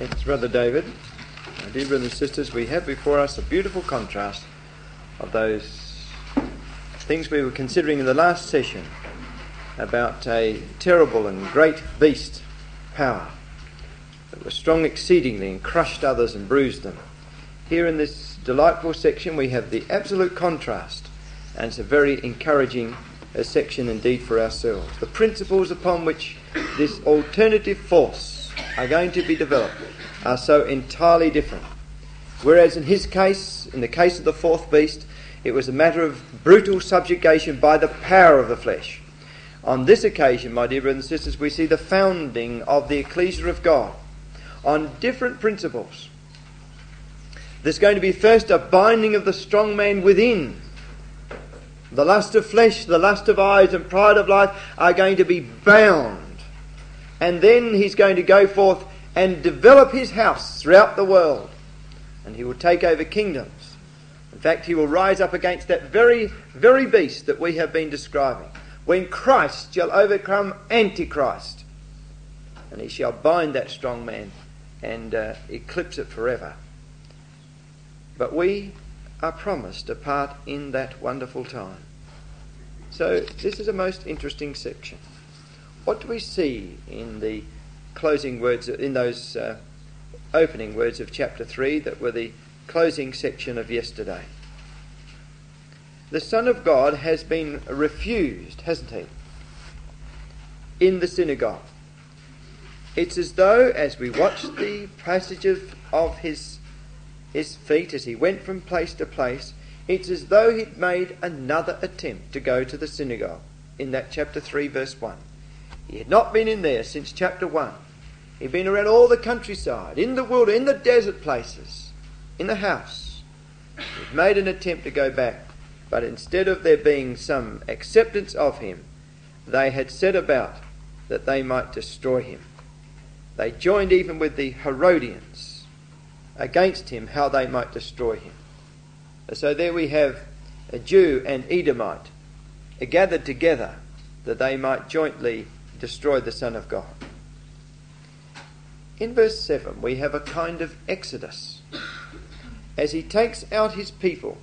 Thanks, Brother David. My dear brothers and sisters, we have before us a beautiful contrast of those things we were considering in the last session about a terrible and great beast power that was strong exceedingly and crushed others and bruised them. Here in this delightful section, we have the absolute contrast, and it's a very encouraging uh, section indeed for ourselves. The principles upon which this alternative force are going to be developed are so entirely different. Whereas in his case, in the case of the fourth beast, it was a matter of brutal subjugation by the power of the flesh. On this occasion, my dear brothers and sisters, we see the founding of the ecclesia of God on different principles. There's going to be first a binding of the strong man within. The lust of flesh, the lust of eyes, and pride of life are going to be bound. And then he's going to go forth and develop his house throughout the world. And he will take over kingdoms. In fact, he will rise up against that very, very beast that we have been describing. When Christ shall overcome Antichrist. And he shall bind that strong man and uh, eclipse it forever. But we are promised a part in that wonderful time. So, this is a most interesting section. What do we see in the closing words, in those uh, opening words of chapter 3 that were the closing section of yesterday? The Son of God has been refused, hasn't he? In the synagogue. It's as though, as we watch the passages of his, his feet as he went from place to place, it's as though he'd made another attempt to go to the synagogue in that chapter 3, verse 1. He had not been in there since chapter 1. He'd been around all the countryside, in the wilderness, in the desert places, in the house. He'd made an attempt to go back, but instead of there being some acceptance of him, they had set about that they might destroy him. They joined even with the Herodians against him, how they might destroy him. So there we have a Jew and Edomite gathered together that they might jointly destroy the Son of God. In verse 7, we have a kind of exodus as he takes out his people,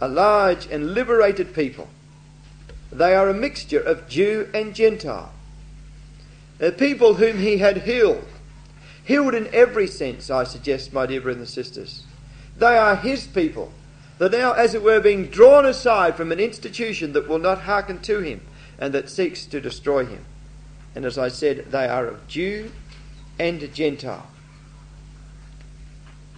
a large and liberated people. They are a mixture of Jew and Gentile. The people whom he had healed, healed in every sense, I suggest, my dear brothers and sisters. They are his people. They're now, as it were, being drawn aside from an institution that will not hearken to him and that seeks to destroy him. And as I said, they are of Jew and Gentile.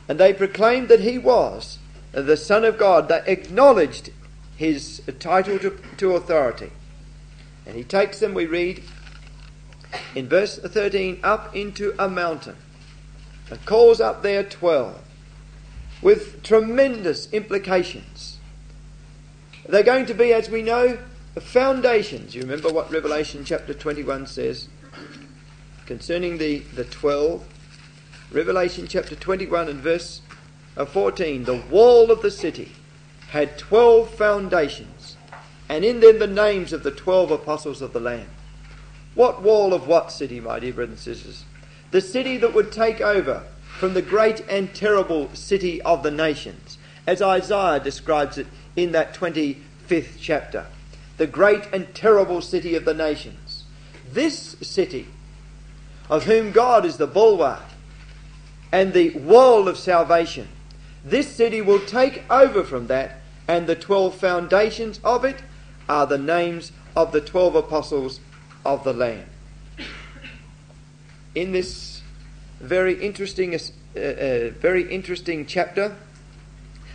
And they proclaimed that he was the Son of God. They acknowledged his title to, to authority. And he takes them, we read in verse 13, up into a mountain and calls up there 12 with tremendous implications. They're going to be, as we know, foundations. You remember what Revelation chapter 21 says concerning the, the 12? Revelation chapter 21 and verse uh, 14 The wall of the city had 12 foundations, and in them the names of the 12 apostles of the Lamb. What wall of what city, my dear brothers and sisters? The city that would take over from the great and terrible city of the nations, as Isaiah describes it in that 25th chapter the great and terrible city of the nations. This city, of whom God is the bulwark and the wall of salvation, this city will take over from that, and the twelve foundations of it are the names of the twelve apostles of the Lamb. In this very interesting, uh, uh, very interesting chapter,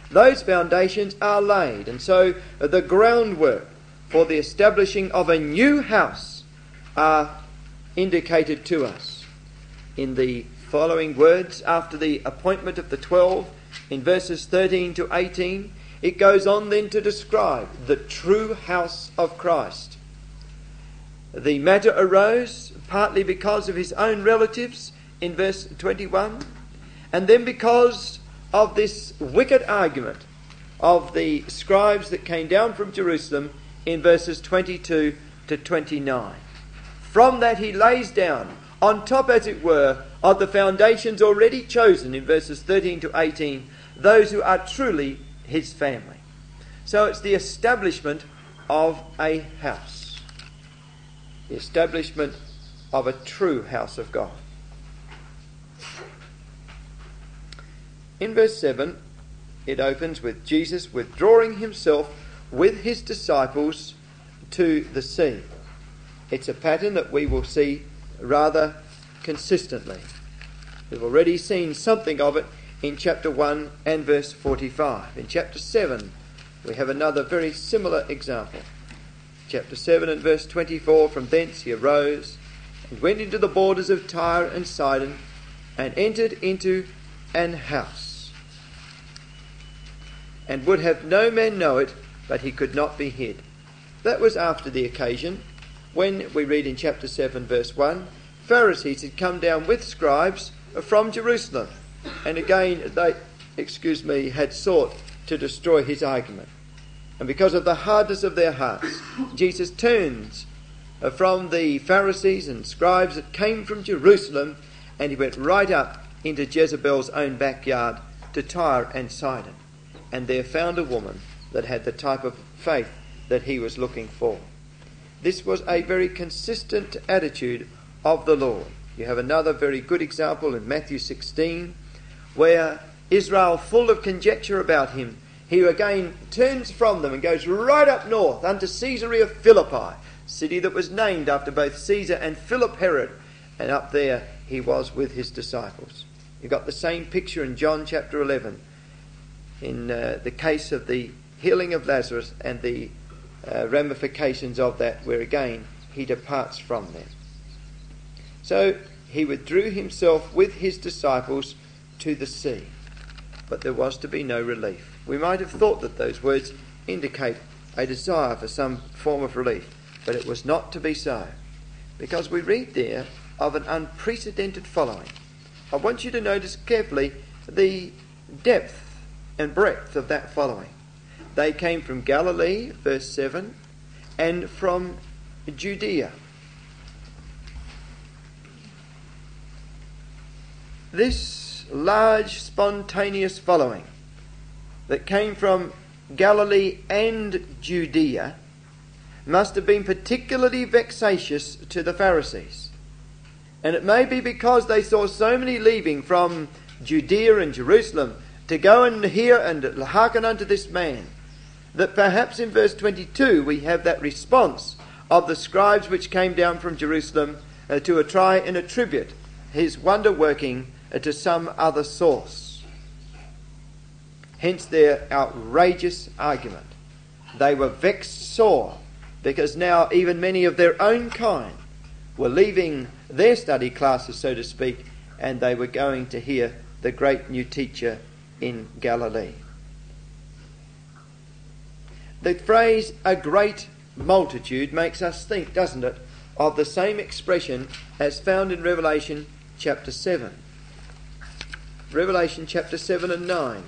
those foundations are laid, and so the groundwork for the establishing of a new house are indicated to us in the following words after the appointment of the twelve in verses 13 to 18 it goes on then to describe the true house of Christ. The matter arose partly because of his own relatives in verse 21, and then because of this wicked argument of the scribes that came down from Jerusalem in verses 22 to 29. From that, he lays down, on top, as it were, of the foundations already chosen in verses 13 to 18, those who are truly his family. So it's the establishment of a house, the establishment of a true house of God. In verse 7, it opens with Jesus withdrawing himself with his disciples to the sea. It's a pattern that we will see rather consistently. We've already seen something of it in chapter 1 and verse 45. In chapter 7, we have another very similar example. Chapter 7 and verse 24 From thence he arose and went into the borders of Tyre and Sidon and entered into an house and would have no man know it, but he could not be hid. That was after the occasion when we read in chapter 7, verse 1 Pharisees had come down with scribes from Jerusalem, and again they, excuse me, had sought to destroy his argument. And because of the hardness of their hearts, Jesus turns from the Pharisees and scribes that came from Jerusalem and he went right up into Jezebel's own backyard to Tyre and Sidon. And there found a woman that had the type of faith that he was looking for. This was a very consistent attitude of the Lord. You have another very good example in Matthew 16, where Israel, full of conjecture about him, he again turns from them and goes right up north unto Caesarea Philippi, city that was named after both Caesar and Philip Herod. And up there he was with his disciples. You've got the same picture in John chapter 11, in uh, the case of the healing of Lazarus and the uh, ramifications of that, where again he departs from them. So he withdrew himself with his disciples to the sea, but there was to be no relief. We might have thought that those words indicate a desire for some form of relief, but it was not to be so, because we read there of an unprecedented following. I want you to notice carefully the depth and breadth of that following. They came from Galilee, verse 7, and from Judea. This large, spontaneous following that came from Galilee and Judea must have been particularly vexatious to the Pharisees. And it may be because they saw so many leaving from Judea and Jerusalem to go and hear and hearken unto this man that perhaps in verse 22 we have that response of the scribes which came down from Jerusalem uh, to try and attribute his wonder working uh, to some other source. Hence their outrageous argument. They were vexed sore because now even many of their own kind were leaving their study classes, so to speak, and they were going to hear the great new teacher in Galilee. The phrase a great multitude makes us think, doesn't it, of the same expression as found in Revelation chapter 7. Revelation chapter 7 and 9,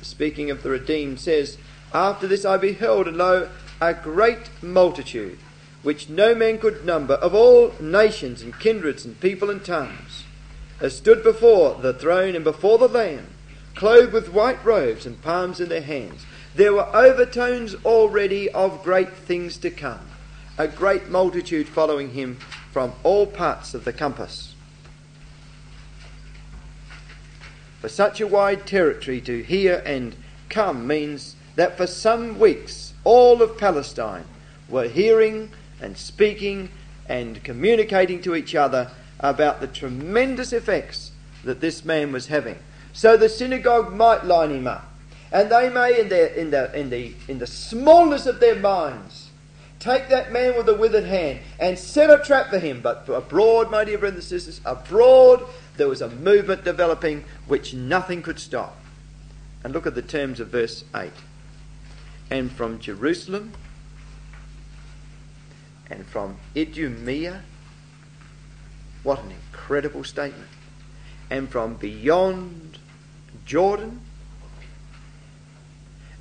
speaking of the redeemed, says, After this I beheld, and lo, a great multitude, which no man could number, of all nations and kindreds and people and tongues, as stood before the throne and before the Lamb, clothed with white robes and palms in their hands there were overtones already of great things to come, a great multitude following him from all parts of the compass. For such a wide territory to hear and come means that for some weeks all of Palestine were hearing and speaking and communicating to each other about the tremendous effects that this man was having. So the synagogue might line him up and they may, in, their, in, the, in, the, in the smallness of their minds, take that man with a withered hand and set a trap for him. But abroad, my dear brothers and sisters, abroad, there was a movement developing which nothing could stop. And look at the terms of verse 8. And from Jerusalem and from Idumea, what an incredible statement. And from beyond Jordan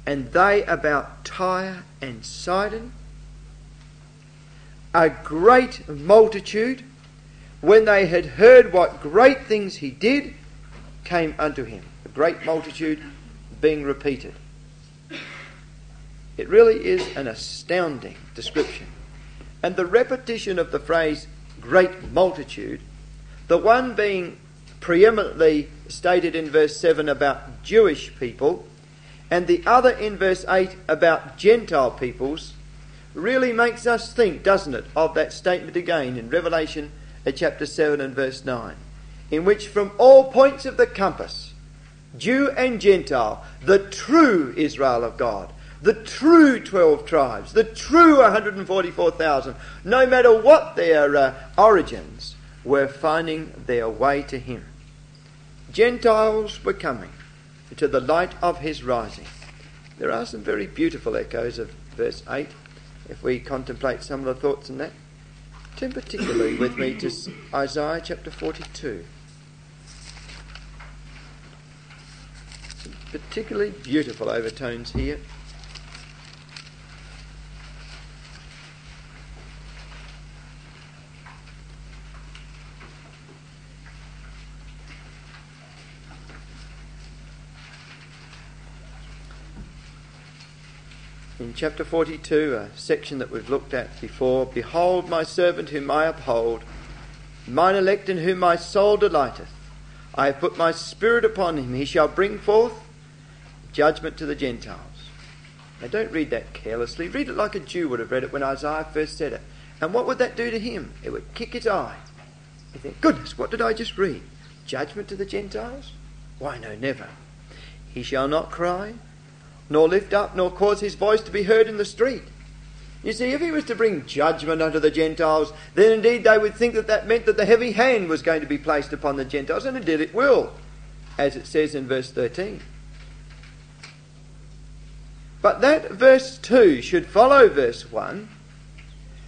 and they about Tyre and Sidon, a great multitude when they had heard what great things he did, came unto him. A great multitude being repeated. It really is an astounding description. And the repetition of the phrase great multitude, the one being preeminently stated in verse 7 about Jewish people, and the other in verse 8 about Gentile peoples, really makes us think, doesn't it, of that statement again in Revelation uh, chapter 7 and verse 9, in which from all points of the compass, Jew and Gentile, the true Israel of God, the true 12 tribes, the true 144,000, no matter what their uh, origins, were finding their way to him. Gentiles were coming to the light of his rising. There are some very beautiful echoes of verse 8 if we contemplate some of the thoughts in that. Turn particularly with me to Isaiah chapter 42. Some particularly beautiful overtones here. Chapter 42, a section that we've looked at before Behold, my servant whom I uphold, mine elect in whom my soul delighteth. I have put my spirit upon him. He shall bring forth judgment to the Gentiles. Now, don't read that carelessly. Read it like a Jew would have read it when Isaiah first said it. And what would that do to him? It would kick his eye. You think, goodness, what did I just read? Judgment to the Gentiles? Why, no, never. He shall not cry, nor lift up, nor cause his voice to be heard in the street. You see, if he was to bring judgment unto the Gentiles, then indeed they would think that that meant that the heavy hand was going to be placed upon the Gentiles, and indeed it will, as it says in verse 13. But that verse 2 should follow verse 1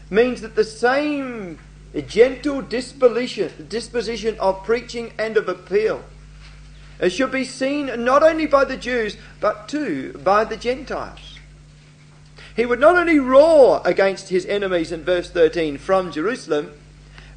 means that the same gentle disposition, disposition of preaching and of appeal should be seen not only by the Jews, but too by the Gentiles. He would not only roar against his enemies in verse 13 from Jerusalem,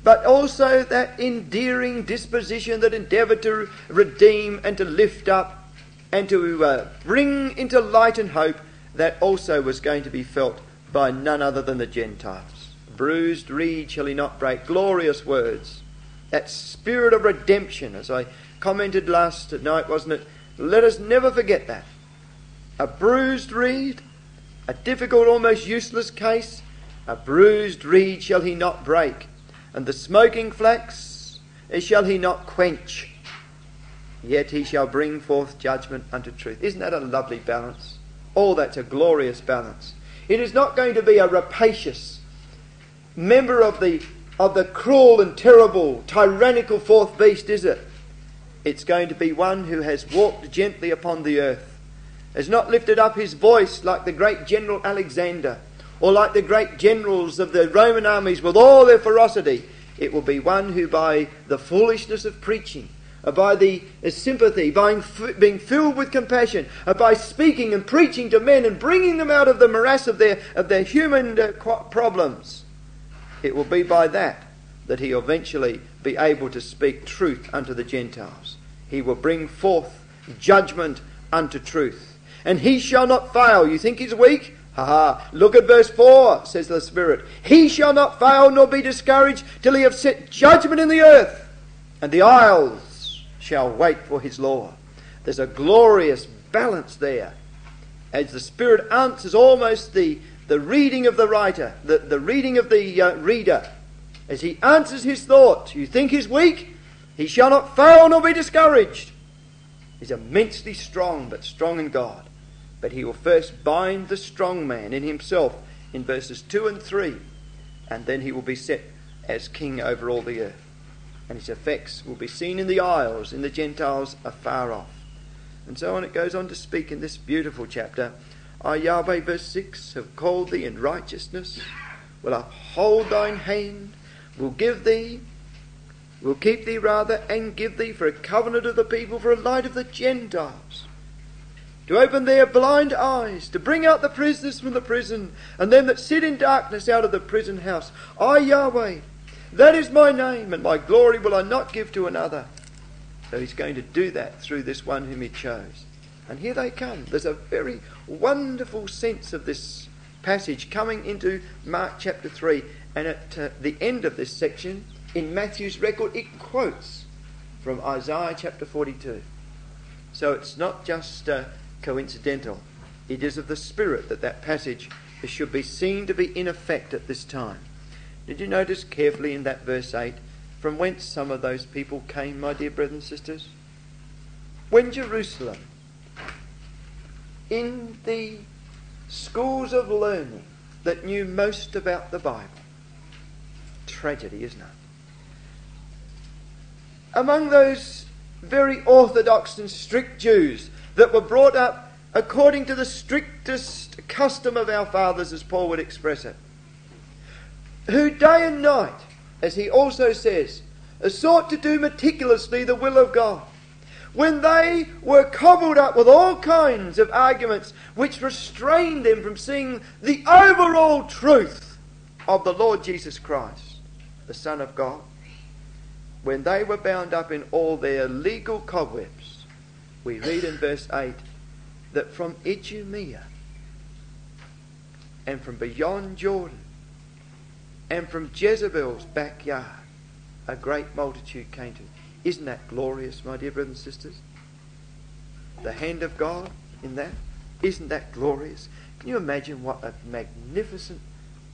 but also that endearing disposition that endeavoured to redeem and to lift up and to uh, bring into light and hope that also was going to be felt by none other than the Gentiles. Bruised reed shall he not break. Glorious words. That spirit of redemption, as I commented last night, wasn't it? Let us never forget that. A bruised reed, a difficult, almost useless case, a bruised reed shall he not break, and the smoking flax eh, shall he not quench. Yet he shall bring forth judgment unto truth. Isn't that a lovely balance? Oh, that's a glorious balance. It is not going to be a rapacious member of the, of the cruel and terrible, tyrannical fourth beast, is it? It's going to be one who has walked gently upon the earth, has not lifted up his voice like the great general Alexander, or like the great generals of the Roman armies with all their ferocity. It will be one who, by the foolishness of preaching, uh, by the uh, sympathy, by being filled with compassion, uh, by speaking and preaching to men and bringing them out of the morass of their, of their human problems, it will be by that that he eventually be able to speak truth unto the Gentiles. He will bring forth judgment unto truth. And he shall not fail. You think he's weak? Ha ha. Look at verse 4, says the Spirit. He shall not fail nor be discouraged till he have set judgment in the earth, and the isles shall wait for his law. There's a glorious balance there. As the Spirit answers almost the, the reading of the writer, the, the reading of the uh, reader, as he answers his thought. You think he's weak? He shall not fail nor be discouraged. He's immensely strong, but strong in God. But he will first bind the strong man in himself in verses 2 and 3, and then he will be set as king over all the earth. And his effects will be seen in the isles, in the Gentiles afar off. And so on it goes on to speak in this beautiful chapter. I, Yahweh, verse 6, have called thee in righteousness, will uphold thine hand, will give thee, will keep thee rather, and give thee for a covenant of the people, for a light of the Gentiles. To open their blind eyes, to bring out the prisoners from the prison, and them that sit in darkness out of the prison house. I, Yahweh, That is my name, and my glory will I not give to another. So he's going to do that through this one whom he chose. And here they come. There's a very wonderful sense of this passage coming into Mark chapter 3. And at uh, the end of this section, in Matthew's record, it quotes from Isaiah chapter 42. So it's not just uh, coincidental. It is of the Spirit that that passage should be seen to be in effect at this time. Did you notice carefully in that verse 8 from whence some of those people came, my dear brothers and sisters? When Jerusalem, in the schools of learning that knew most about the Bible, tragedy, isn't it? Among those very orthodox and strict Jews that were brought up according to the strictest custom of our fathers, as Paul would express it, who day and night, as he also says, sought to do meticulously the will of God. When they were cobbled up with all kinds of arguments which restrained them from seeing the overall truth of the Lord Jesus Christ, the Son of God, when they were bound up in all their legal cobwebs, we read in verse 8 that from Idumea and from beyond Jordan and from Jezebel's backyard, a great multitude came to. Isn't that glorious, my dear brothers and sisters? The hand of God in that? Isn't that glorious? Can you imagine what a magnificent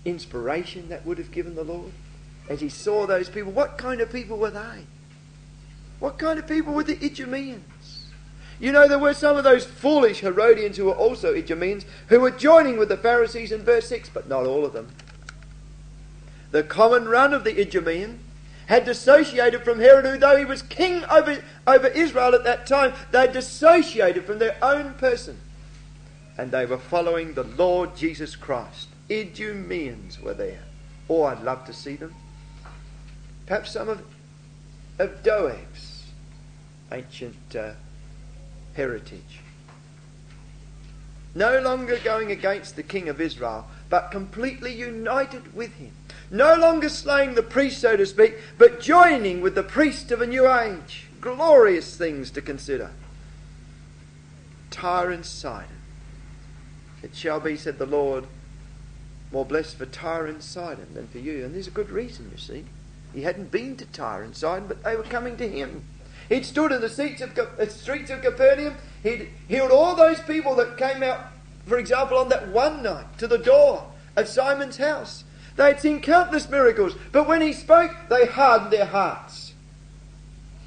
inspiration that would have given the Lord? As he saw those people, what kind of people were they? What kind of people were the Idumeans? You know, there were some of those foolish Herodians who were also Idumeans who were joining with the Pharisees in verse 6, but not all of them. The common run of the Idumean had dissociated from Herod, who, though he was king over, over Israel at that time, they dissociated from their own person. And they were following the Lord Jesus Christ. Idumeans were there. Oh, I'd love to see them. Perhaps some of, of Doeg's ancient uh, heritage. No longer going against the king of Israel, but completely united with him. No longer slaying the priest, so to speak, but joining with the priest of a new age. Glorious things to consider. Tyre and Sidon. It shall be, said the Lord, more blessed for Tyre and Sidon than for you. And there's a good reason, you see. He hadn't been to Tyre and Sidon, but they were coming to him. He'd stood in the streets of, streets of Capernaum. He'd healed all those people that came out, for example, on that one night to the door of Simon's house. They had seen countless miracles, but when he spoke, they hardened their hearts.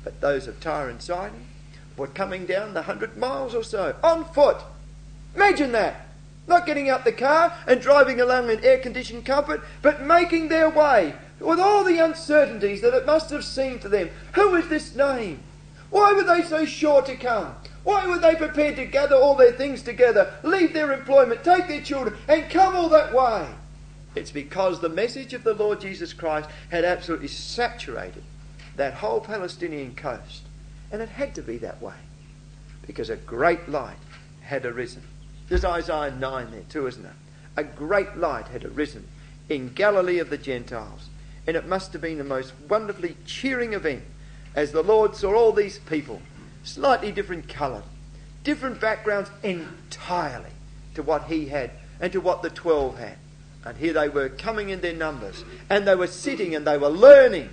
But those of Tyre and Sidon were coming down the hundred miles or so on foot. Imagine that. Not getting out the car and driving along in air conditioned comfort, but making their way with all the uncertainties that it must have seemed to them. Who is this name? Why were they so sure to come? Why were they prepared to gather all their things together, leave their employment, take their children, and come all that way? It's because the message of the Lord Jesus Christ had absolutely saturated that whole Palestinian coast. And it had to be that way because a great light had arisen. There's Isaiah 9 there too, isn't it? A great light had arisen in Galilee of the Gentiles. And it must have been the most wonderfully cheering event as the Lord saw all these people, slightly different coloured, different backgrounds entirely to what he had and to what the twelve had. And here they were coming in their numbers, and they were sitting and they were learning,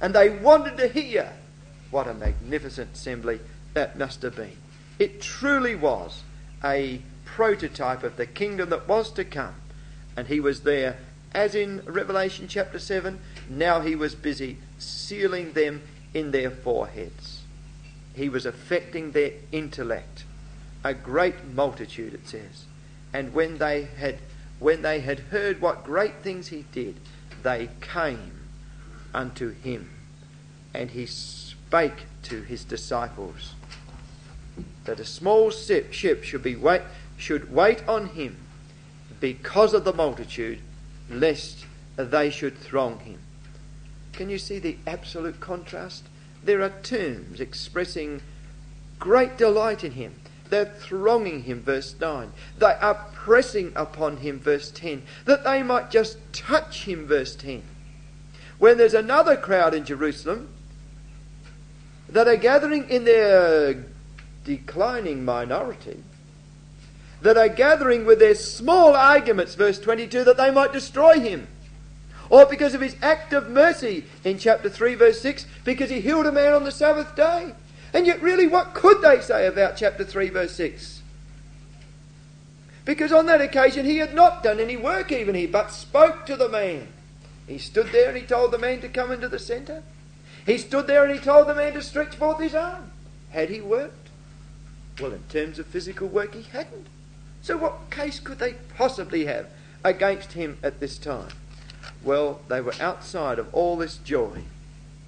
and they wanted to hear. What a magnificent assembly that must have been. It truly was a prototype of the kingdom that was to come. And he was there, as in Revelation chapter 7, now he was busy sealing them in their foreheads. He was affecting their intellect. A great multitude, it says. And when they had when they had heard what great things he did, they came unto him. And he spake to his disciples that a small ship should be wait should wait on him because of the multitude, lest they should throng him. Can you see the absolute contrast? There are terms expressing great delight in him. They're thronging him, verse 9. They are pressing upon him, verse 10, that they might just touch him, verse 10. when there's another crowd in Jerusalem that are gathering in their declining minority, that are gathering with their small arguments, verse 22, that they might destroy him. Or because of his act of mercy in chapter 3, verse 6, because he healed a man on the Sabbath day. And yet, really, what could they say about chapter 3, verse 6? Because on that occasion he had not done any work, even he, but spoke to the man. He stood there and he told the man to come into the centre. He stood there and he told the man to stretch forth his arm. Had he worked? Well, in terms of physical work, he hadn't. So, what case could they possibly have against him at this time? Well, they were outside of all this joy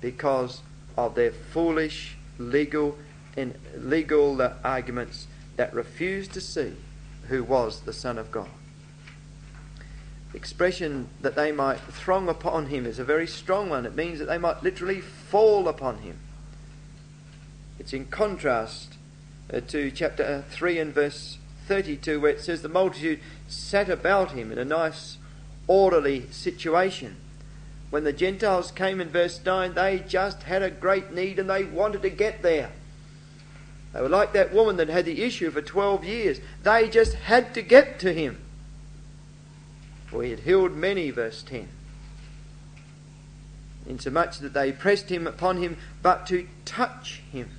because of their foolish legal and legal uh, arguments that refused to see who was the Son of God. The expression that they might throng upon him is a very strong one. It means that they might literally fall upon him. It's in contrast uh, to chapter 3 and verse 32, where it says the multitude sat about him in a nice, orderly situation. When the Gentiles came in verse 9, they just had a great need and they wanted to get there. They were like that woman that had the issue for 12 years. They just had to get to him. For he had healed many, verse 10. Insomuch that they pressed him upon him, but to touch him.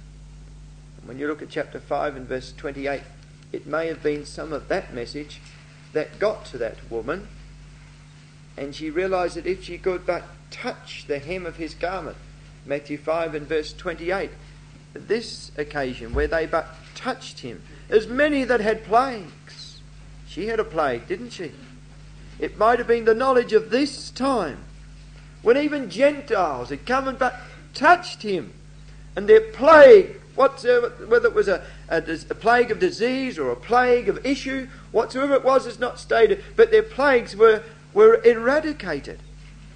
And when you look at chapter 5 and verse 28, it may have been some of that message that got to that woman, and she realized that if she could but touch the hem of his garment, Matthew 5 and verse 28, this occasion where they but touched him, as many that had plagues. She had a plague, didn't she? It might have been the knowledge of this time when even Gentiles had come and but touched him, and their plague whatsoever, whether it was a, a, a, plague of disease or a plague of issue, whatsoever it was is not stated, but their plagues were, were eradicated.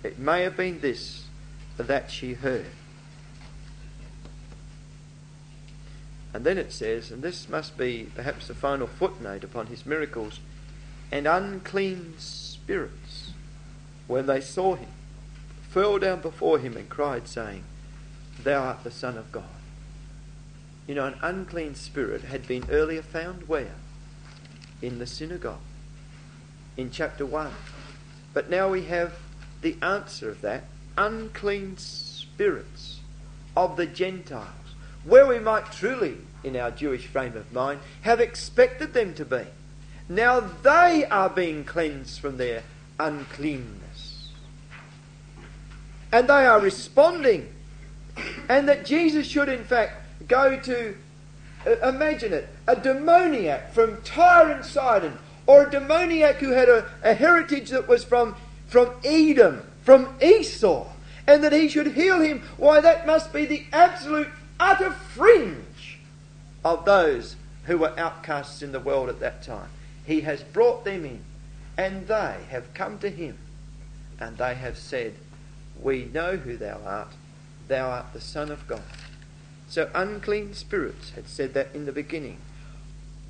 It may have been this that she heard. And then it says, and this must be perhaps the final footnote upon his miracles, and unclean spirits, when they saw him, fell down before him and cried, saying, Thou art the Son of God. You know, an unclean spirit had been earlier found where? In the synagogue, in chapter 1. But now we have the answer of that unclean spirits of the Gentiles, where we might truly, in our Jewish frame of mind, have expected them to be. Now they are being cleansed from their uncleanness. And they are responding. And that Jesus should, in fact, go to, uh, imagine it, a demoniac from Tyre and Sidon, or a demoniac who had a, a heritage that was from, from Edom, from Esau, and that he should heal him, why, that must be the absolute, utter fringe of those who were outcasts in the world at that time. He has brought them in, and they have come to him, and they have said, We know who thou art, thou art the Son of God. So unclean spirits had said that in the beginning.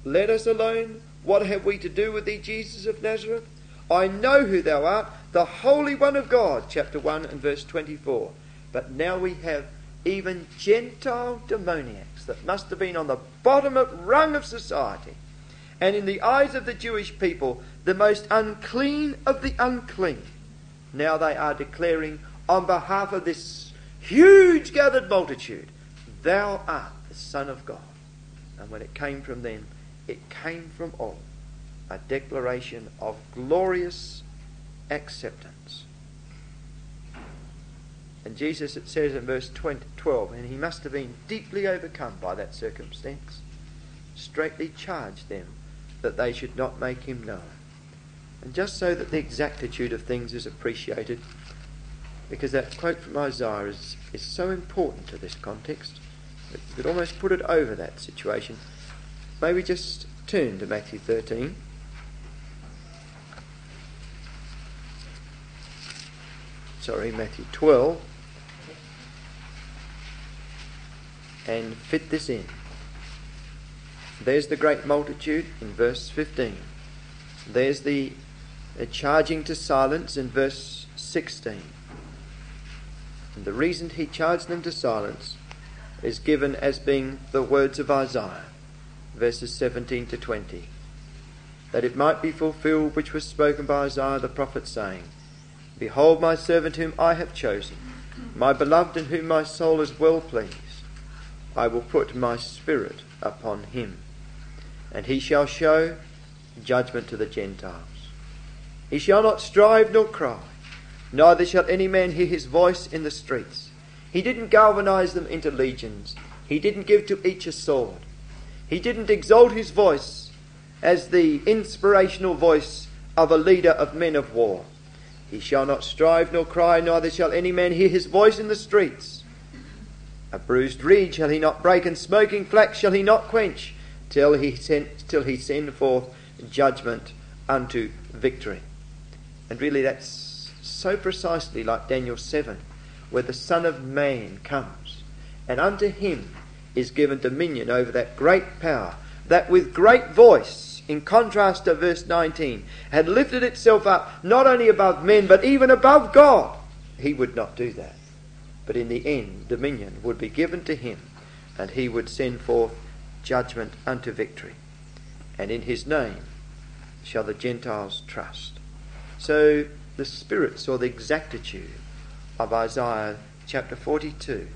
Let us alone. What have we to do with thee, Jesus of Nazareth? I know who thou art, the Holy One of God. Chapter 1 and verse 24. But now we have even Gentile demoniacs that must have been on the bottom of rung of society. And in the eyes of the Jewish people, the most unclean of the unclean. Now they are declaring on behalf of this huge gathered multitude Thou art the Son of God. And when it came from them, it came from all a declaration of glorious acceptance. And Jesus, it says in verse 20, 12, and he must have been deeply overcome by that circumstance, straightly charged them that they should not make him known. And just so that the exactitude of things is appreciated, because that quote from Isaiah is, is so important to this context, you could almost put it over that situation. Maybe just turn to Matthew 13. Sorry, Matthew 12. And fit this in. There's the great multitude in verse 15. There's the uh, charging to silence in verse 16. And the reason he charged them to silence is given as being the words of Isaiah, verses 17 to 20. That it might be fulfilled which was spoken by Isaiah the prophet, saying, Behold, my servant whom I have chosen, my beloved in whom my soul is well pleased. I will put my spirit upon him, and he shall show judgment to the Gentiles. He shall not strive nor cry, neither shall any man hear his voice in the streets. He didn't galvanize them into legions. He didn't give to each a sword. He didn't exalt his voice as the inspirational voice of a leader of men of war. He shall not strive nor cry, neither shall any man hear his voice in the streets. A bruised reed shall he not break, and smoking flax shall he not quench, till he send, till he send forth judgment unto victory. And really, that's so precisely like Daniel 7, where the Son of Man comes, and unto him is given dominion over that great power, that with great voice, in contrast to verse 19, had lifted itself up not only above men, but even above God. He would not do that. But in the end, dominion would be given to him, and he would send forth judgment unto victory. And in his name shall the Gentiles trust. So the Spirit saw the exactitude of Isaiah chapter 42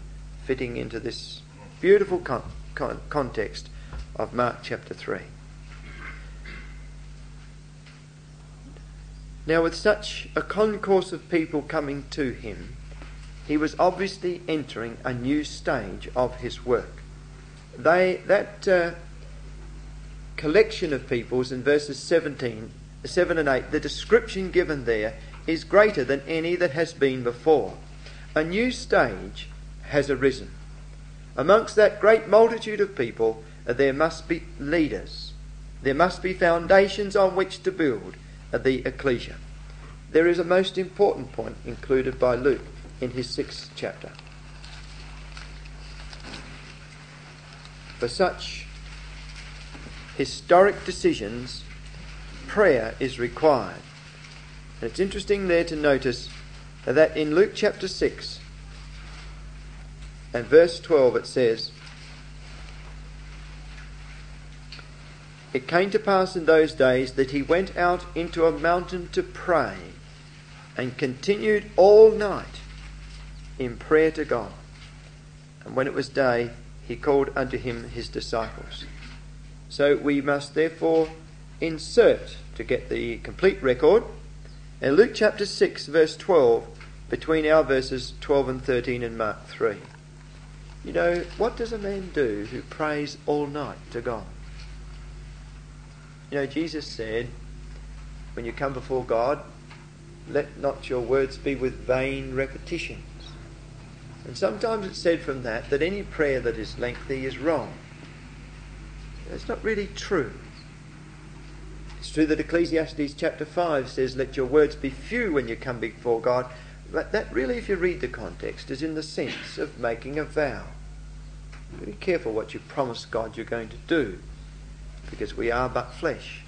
fitting into this beautiful con- con- context of Mark chapter 3. Now, with such a concourse of people coming to him, he was obviously entering a new stage of his work. They, that uh, collection of peoples in verses 17 7 and 8, the description given there is greater than any that has been before. A new stage has arisen. Amongst that great multitude of people, uh, there must be leaders. There must be foundations on which to build uh, the ecclesia. There is a most important point included by Luke in his sixth chapter. For such historic decisions, prayer is required. And it's interesting there to notice that in Luke chapter 6 and verse 12 it says, It came to pass in those days that he went out into a mountain to pray and continued all night in prayer to God. And when it was day, he called unto him his disciples. So we must therefore insert to get the complete record. In Luke chapter 6, verse 12, between our verses 12 and 13 in Mark 3. You know, what does a man do who prays all night to God? You know, Jesus said, when you come before God, let not your words be with vain repetitions. And sometimes it's said from that that any prayer that is lengthy is wrong. That's not really true. It's true that Ecclesiastes chapter 5 says, Let your words be few when you come before God. But that really, if you read the context, is in the sense of making a vow. Be careful what you promise God you're going to do, because we are but flesh.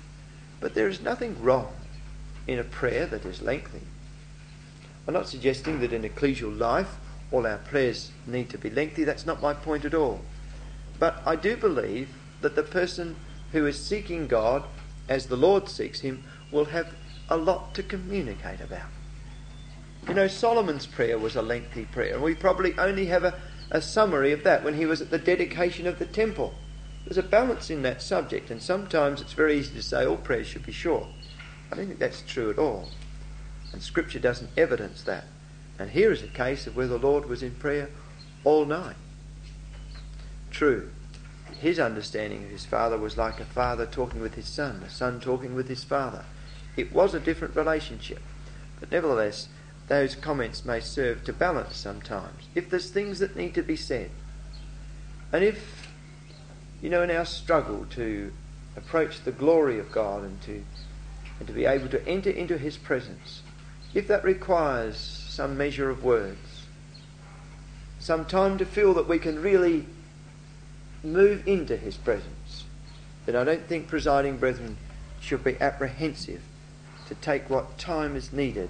But there is nothing wrong in a prayer that is lengthy. I'm not suggesting that in ecclesial life all our prayers need to be lengthy. That's not my point at all. But I do believe that the person who is seeking God as the Lord seeks him, will have a lot to communicate about. You know, Solomon's prayer was a lengthy prayer, and we probably only have a, a summary of that when he was at the dedication of the temple. There's a balance in that subject, and sometimes it's very easy to say all prayers should be short. I don't think that's true at all. And Scripture doesn't evidence that. And here is a case of where the Lord was in prayer all night. True, his understanding of his father was like a father talking with his son, a son talking with his father. It was a different relationship. But nevertheless, those comments may serve to balance sometimes. If there's things that need to be said, and if, you know, in our struggle to approach the glory of God and to, and to be able to enter into His presence, if that requires some measure of words, some time to feel that we can really move into his presence, then I don't think presiding brethren should be apprehensive to take what time is needed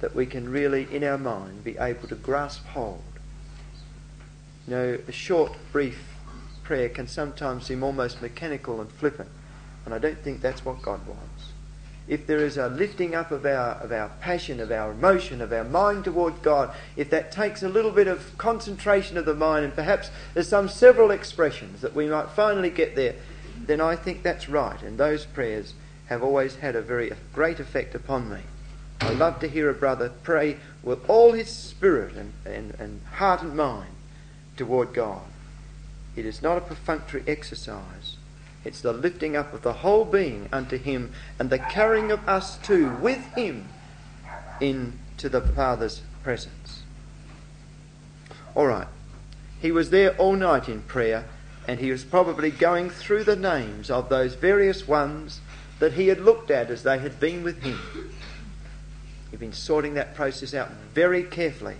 that we can really, in our mind, be able to grasp hold. You know, a short, brief prayer can sometimes seem almost mechanical and flippant, and I don't think that's what God wants. If there is a lifting up of our, of our passion, of our emotion, of our mind toward God, if that takes a little bit of concentration of the mind, and perhaps there's some several expressions that we might finally get there, then I think that's right, and those prayers have always had a very great effect upon me. I love to hear a brother pray with all his spirit and, and, and heart and mind toward God. It is not a perfunctory exercise. It's the lifting up of the whole being unto Him and the carrying of us too with Him into the Father's presence. All right. He was there all night in prayer and he was probably going through the names of those various ones that he had looked at as they had been with him. He'd been sorting that process out very carefully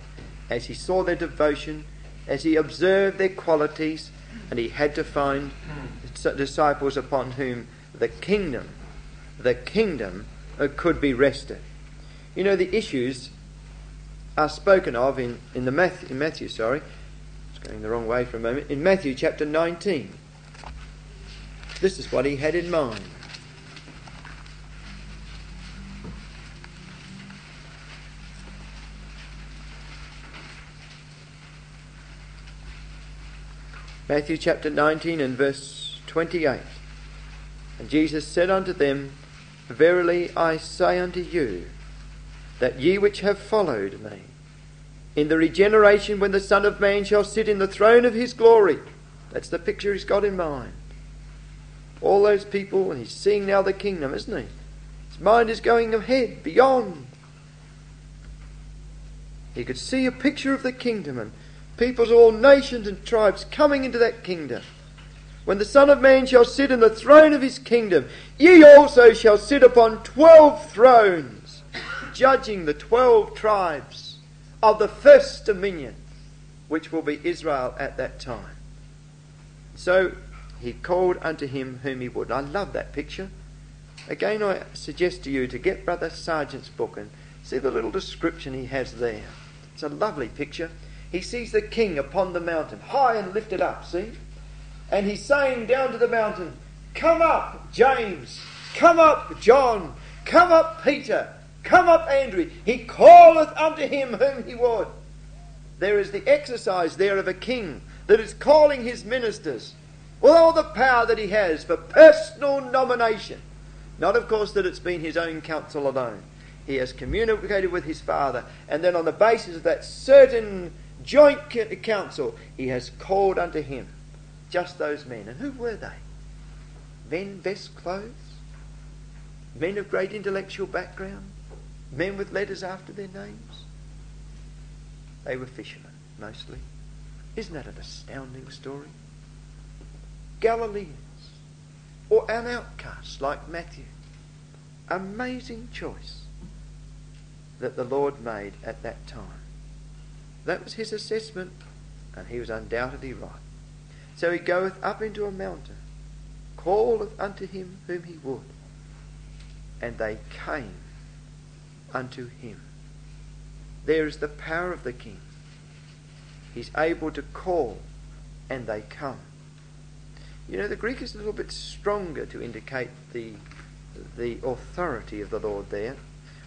as he saw their devotion, as he observed their qualities, and he had to find disciples upon whom the kingdom, the kingdom uh, could be rested. You know, the issues are spoken of in, in, the Matthew, in Matthew, sorry, it's going the wrong way for a moment, in Matthew chapter 19. This is what he had in mind. Matthew chapter 19 and verse 28. And Jesus said unto them, Verily I say unto you, that ye which have followed me, in the regeneration when the Son of Man shall sit in the throne of his glory, that's the picture he's got in mind. All those people, and he's seeing now the kingdom, isn't he? His mind is going ahead, beyond. He could see a picture of the kingdom and peoples all nations and tribes coming into that kingdom. When the Son of Man shall sit in the throne of his kingdom, ye also shall sit upon twelve thrones, judging the twelve tribes of the first dominion, which will be Israel at that time. So he called unto him whom he would. I love that picture. Again, I suggest to you to get Brother Sargent's book and see the little description he has there. It's a lovely picture he sees the king upon the mountain, high and lifted up, see? And he's saying down to the mountain, Come up, James, come up, John, come up, Peter, come up, Andrew. He calleth unto him whom he would. There is the exercise there of a king that is calling his ministers with all the power that he has for personal nomination. Not, of course, that it's been his own counsel alone. He has communicated with his Father, and then on the basis of that certain joint council, he has called unto him just those men. And who were they? Men best clothes? Men of great intellectual background? Men with letters after their names? They were fishermen, mostly. Isn't that an astounding story? Galileans, or an outcast like Matthew. Amazing choice that the Lord made at that time. That was his assessment, and he was undoubtedly right. So he goeth up into a mountain, calleth unto him whom he would, and they came unto him. There is the power of the king. He's able to call, and they come. You know, the Greek is a little bit stronger to indicate the, the authority of the Lord there.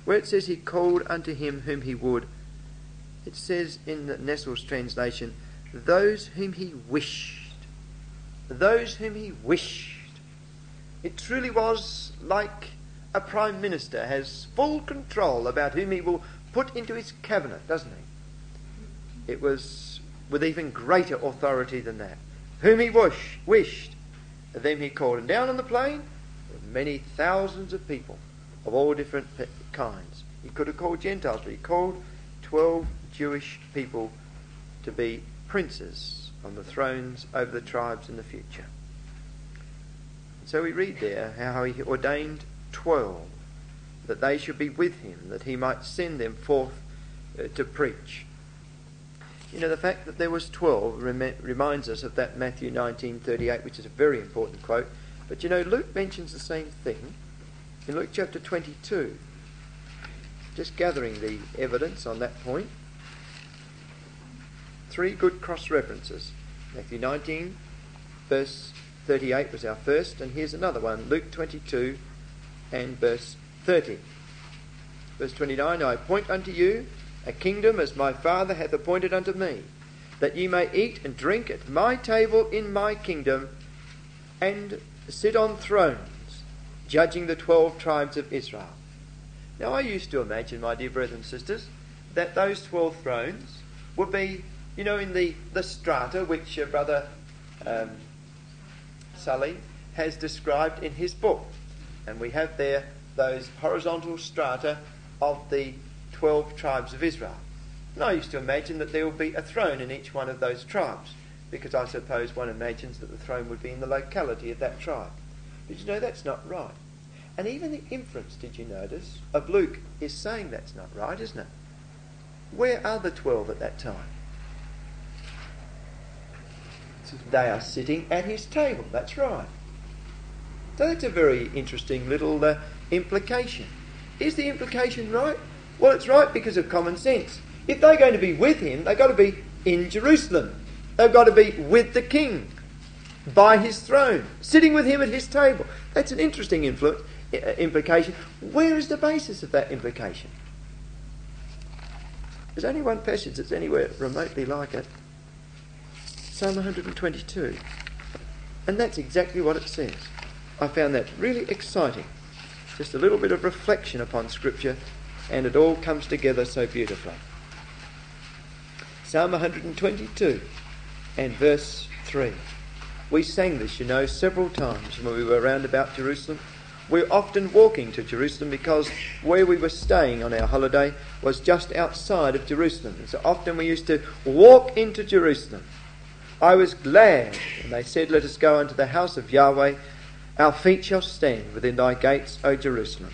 Where it says he called unto him whom he would, it says in the Nestle's translation, those whom he wished. Those whom he wished. It truly was like a prime minister has full control about whom he will put into his cabinet, doesn't he? It was with even greater authority than that. Whom he wish, wished, them he called. And down on the plain were many thousands of people of all different kinds. He could have called Gentiles, but he called twelve Jewish people to be princes on the thrones over the tribes in the future. So we read there how he ordained twelve that they should be with him, that he might send them forth uh, to preach. You know, the fact that there was 12 rem- reminds us of that Matthew 19:38, which is a very important quote. But you know, Luke mentions the same thing in Luke chapter 22 just gathering the evidence on that point. Three good cross references. Matthew 19, verse 38 was our first, and here's another one Luke 22 and verse 30. Verse 29 I appoint unto you a kingdom as my Father hath appointed unto me, that ye may eat and drink at my table in my kingdom, and sit on thrones, judging the twelve tribes of Israel. Now, I used to imagine, my dear brothers and sisters, that those twelve thrones would be, you know, in the, the strata which uh, Brother um, Sulley has described in his book. And we have there those horizontal strata of the 12 tribes of Israel. And I used to imagine that there would be a throne in each one of those tribes, because I suppose one imagines that the throne would be in the locality of that tribe. But you know, that's not right. And even the inference, did you notice, of Luke is saying that's not right, isn't it? Where are the 12 at that time? They are sitting at his table, that's right. So that's a very interesting little uh, implication. Is the implication right? Well, it's right because of common sense. If they're going to be with him, they've got to be in Jerusalem. They've got to be with the king, by his throne, sitting with him at his table. That's an interesting influence, uh, implication. Where is the basis of that implication? There's only one passage that's anywhere remotely like it Psalm 122. And that's exactly what it says. I found that really exciting. Just a little bit of reflection upon Scripture, and it all comes together so beautifully. Psalm 122 and verse 3. We sang this, you know, several times when we were round about Jerusalem. We we're often walking to Jerusalem because where we were staying on our holiday was just outside of Jerusalem. And so often we used to walk into Jerusalem. I was glad when they said, Let us go unto the house of Yahweh. Our feet shall stand within thy gates, O Jerusalem.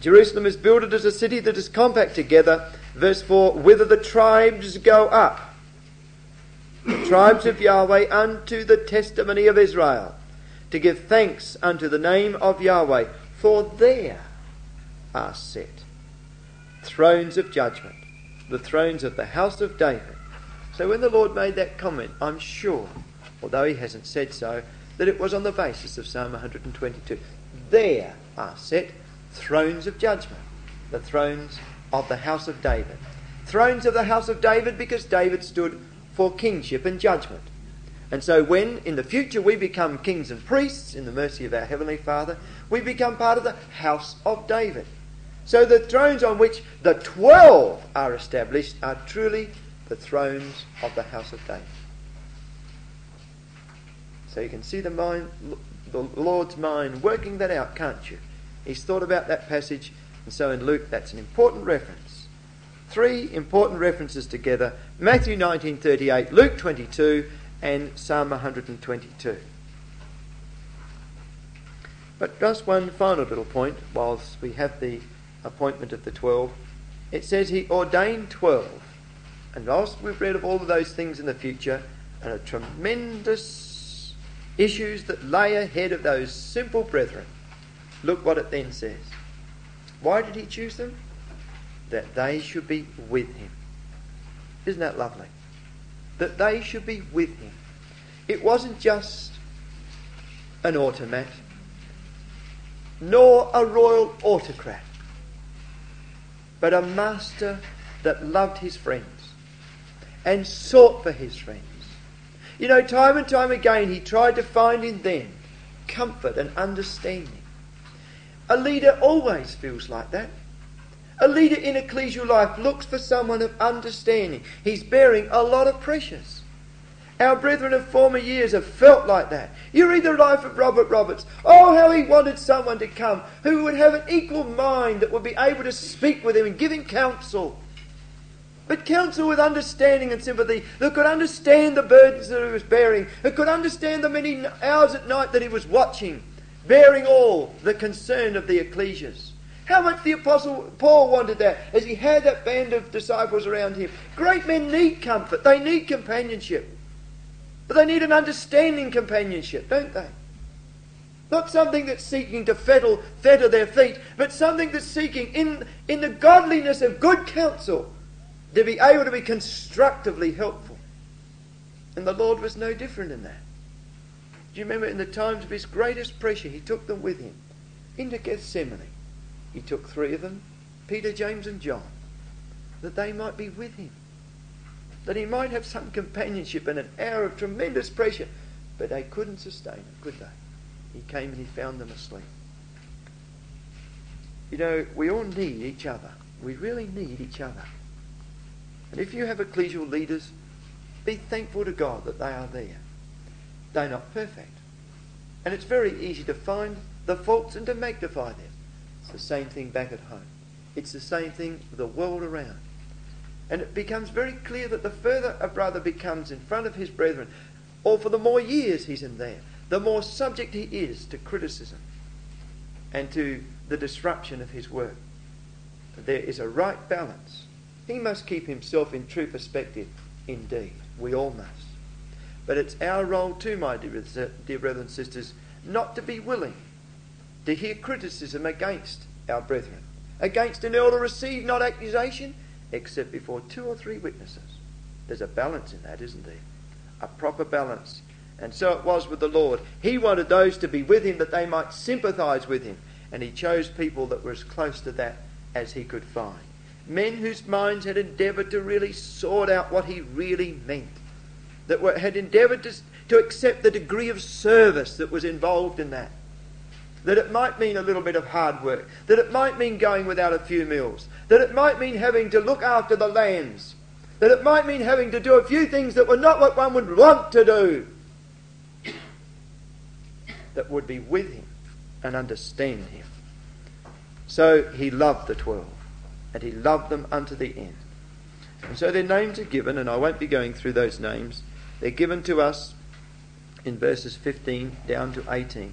Jerusalem is builded as a city that is compact together. Verse 4 Whither the tribes go up. The tribes of Yahweh unto the testimony of Israel, to give thanks unto the name of Yahweh, for there are set thrones of judgment, the thrones of the house of David. So when the Lord made that comment, I'm sure, although he hasn't said so, that it was on the basis of Psalm 122. There are set thrones of judgment, the thrones of the house of David. Thrones of the house of David because David stood for kingship and judgment. And so, when in the future we become kings and priests in the mercy of our Heavenly Father, we become part of the house of David. So, the thrones on which the twelve are established are truly the thrones of the house of David. So you can see the mind, the Lord's mind working that out, can't you? He's thought about that passage, and so in Luke, that's an important reference. Three important references together: Matthew 19:38, Luke 22, and Psalm 122. But just one final little point, whilst we have the appointment of the twelve. It says he ordained twelve. And whilst we've read of all of those things in the future, and a tremendous issues that lay ahead of those simple brethren. Look what it then says. Why did he choose them? That they should be with him. Isn't that lovely? That they should be with him. It wasn't just an automat, nor a royal autocrat, but a master that loved his friends and sought for his friends you know, time and time again, he tried to find in them comfort and understanding. A leader always feels like that. A leader in ecclesial life looks for someone of understanding. He's bearing a lot of pressures. Our brethren of former years have felt like that. You read the life of Robert Roberts. Oh, how he wanted someone to come who would have an equal mind that would be able to speak with him and give him counsel. But counsel with understanding and sympathy that could understand the burdens that he was bearing, that could understand the many hours at night that he was watching, bearing all the concern of the ecclesias. How much the Apostle Paul wanted that as he had that band of disciples around him. Great men need comfort, they need companionship. But they need an understanding companionship, don't they? Not something that's seeking to fetter, fetter their feet, but something that's seeking in, in the godliness of good counsel to be able to be constructively helpful. And the Lord was no different in that. Do you remember in the times of his greatest pressure, he took them with him into Gethsemane. He took three of them, Peter, James, and John, that they might be with him, that he might have some companionship in an hour of tremendous pressure. But they couldn't sustain it, could they? He came and he found them asleep. You know, we all need each other. We really need each other. And if you have ecclesial leaders, be thankful to God that they are there. They're not perfect. And it's very easy to find the faults and to magnify them. It's the same thing back at home. It's the same thing for the world around. And it becomes very clear that the further a brother becomes in front of his brethren, or for the more years he's in there, the more subject he is to criticism and to the disruption of his work. There is a right balance. He must keep himself in true perspective, indeed. We all must. But it's our role too, my dear, dear brothers and sisters, not to be willing to hear criticism against our brethren. Against an elder, receive not accusation except before two or three witnesses. There's a balance in that, isn't there? A proper balance. And so it was with the Lord. He wanted those to be with him that they might sympathize with him. And he chose people that were as close to that as he could find. Men whose minds had endeavored to really sort out what he really meant that were, had endeavoured to, to accept the degree of service that was involved in that. That it might mean a little bit of hard work, that it might mean going without a few meals, that it might mean having to look after the lambs, that it might mean having to do a few things that were not what one would want to do, that would be with him and understand him. So he loved the twelve, and he loved them unto the end. And so their names are given, and I won't be going through those names. They're given to us in verses 15 down to 18.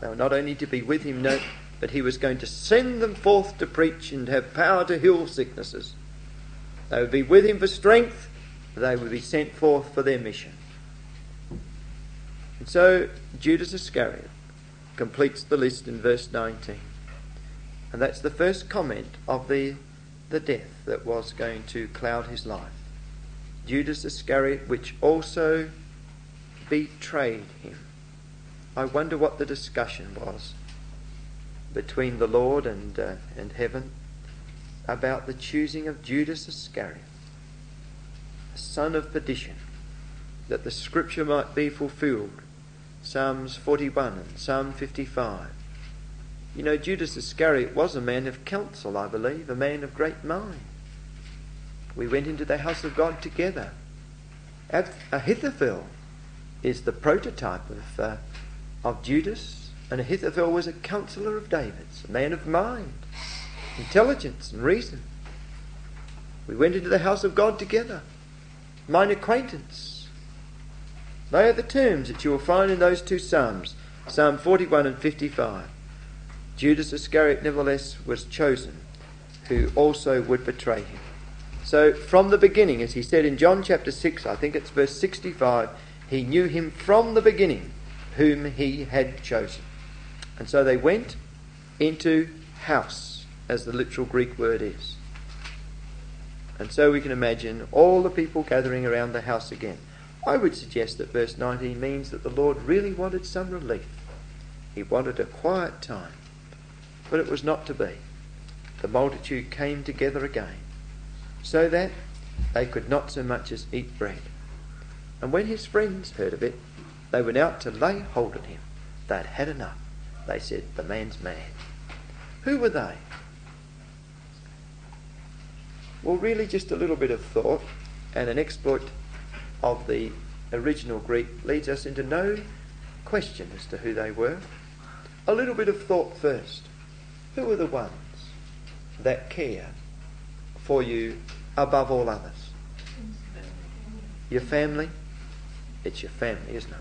They were not only to be with him, no, but he was going to send them forth to preach and have power to heal sicknesses. They would be with him for strength, they would be sent forth for their mission. And so Judas Iscariot completes the list in verse 19. And that's the first comment of the, the death that was going to cloud his life. Judas Iscariot, which also betrayed him. I wonder what the discussion was between the Lord and, uh, and heaven about the choosing of Judas Iscariot, a son of perdition, that the scripture might be fulfilled. Psalms 41 and Psalm 55. You know, Judas Iscariot was a man of counsel, I believe, a man of great mind. We went into the house of God together. Ahithophel is the prototype of, uh, of Judas, and Ahithophel was a counselor of David's, a man of mind, intelligence, and reason. We went into the house of God together. Mine acquaintance. They are the terms that you will find in those two Psalms, Psalm 41 and 55. Judas Iscariot, nevertheless, was chosen, who also would betray him. So, from the beginning, as he said in John chapter 6, I think it's verse 65, he knew him from the beginning, whom he had chosen. And so they went into house, as the literal Greek word is. And so we can imagine all the people gathering around the house again. I would suggest that verse 19 means that the Lord really wanted some relief. He wanted a quiet time. But it was not to be. The multitude came together again so that they could not so much as eat bread. And when his friends heard of it, they went out to lay hold on him. They had had enough. They said, The man's mad. Who were they? Well, really, just a little bit of thought and an exploit of the original Greek leads us into no question as to who they were. A little bit of thought first. Who are the ones that care for you above all others? Your family? It's your family, isn't it?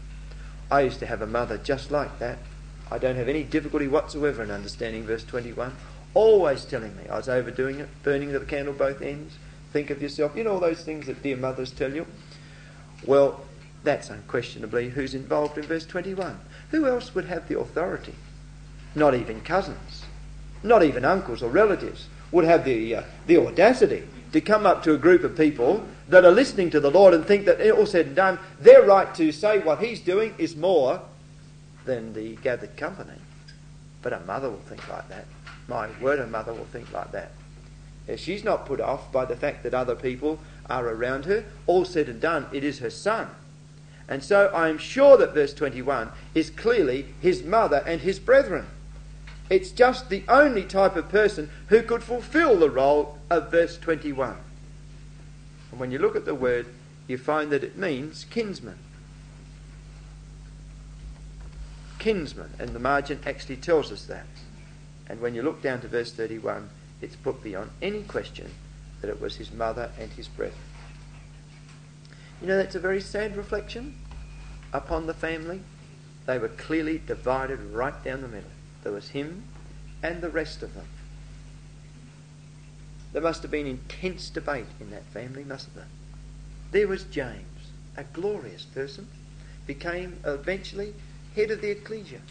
I used to have a mother just like that. I don't have any difficulty whatsoever in understanding verse 21. Always telling me I was overdoing it, burning the candle both ends. Think of yourself. You know all those things that dear mothers tell you? Well, That's unquestionably who's involved in verse 21. Who else would have the authority? Not even cousins, not even uncles or relatives would have the, uh, the audacity to come up to a group of people that are listening to the Lord and think that all said and done, their right to say what He's doing is more than the gathered company. But a mother will think like that. My word, a mother will think like that. If she's not put off by the fact that other people are around her, all said and done, it is her son. And so I am sure that verse 21 is clearly his mother and his brethren. It's just the only type of person who could fulfill the role of verse 21. And when you look at the word, you find that it means kinsman. Kinsman, and the margin actually tells us that. And when you look down to verse 31, it's put beyond any question that it was his mother and his brethren. You know, that's a very sad reflection upon the family. They were clearly divided right down the middle. There was him and the rest of them. There must have been intense debate in that family, mustn't there? There was James, a glorious person, became eventually head of the ecclesia.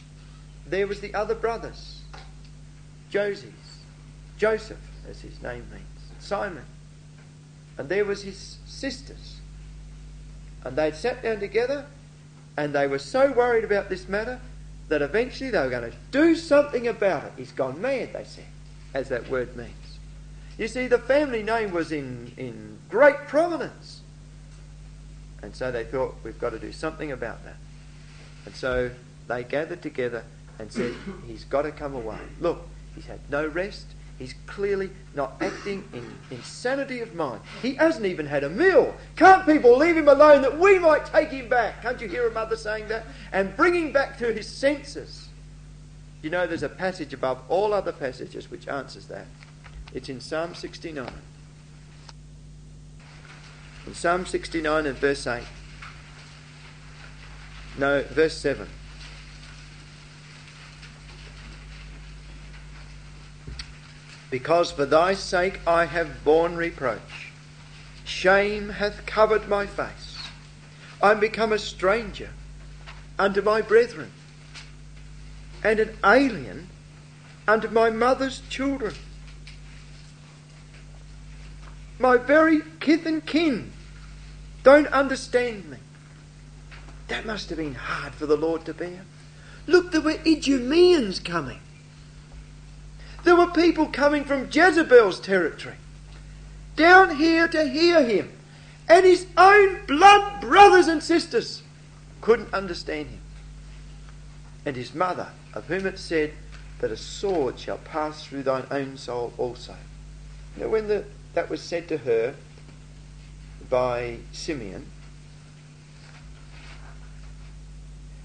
There was the other brothers, Joses, Joseph, as his name means, Simon. And there was his sisters. And they'd sat down together and they were so worried about this matter that eventually they were going to do something about it. He's gone mad, they said, as that word means. You see, the family name was in, in great prominence. And so they thought, we've got to do something about that. And so they gathered together and said, he's got to come away. Look, he's had no rest. He's clearly not acting in insanity of mind. He hasn't even had a meal. Can't people leave him alone that we might take him back? Can't you hear a mother saying that? And bring him back to his senses. You know, there's a passage above all other passages which answers that. It's in Psalm 69. In Psalm 69 and verse 8. No, verse 7. Because for thy sake I have borne reproach. Shame hath covered my face. I am become a stranger unto my brethren, and an alien unto my mother's children. My very kith and kin don't understand me. That must have been hard for the Lord to bear. Look, there were Idumeans coming. There were people coming from Jezebel's territory down here to hear him. And his own blood brothers and sisters couldn't understand him. And his mother, of whom it said that a sword shall pass through thine own soul also. Now, when the, that was said to her by Simeon,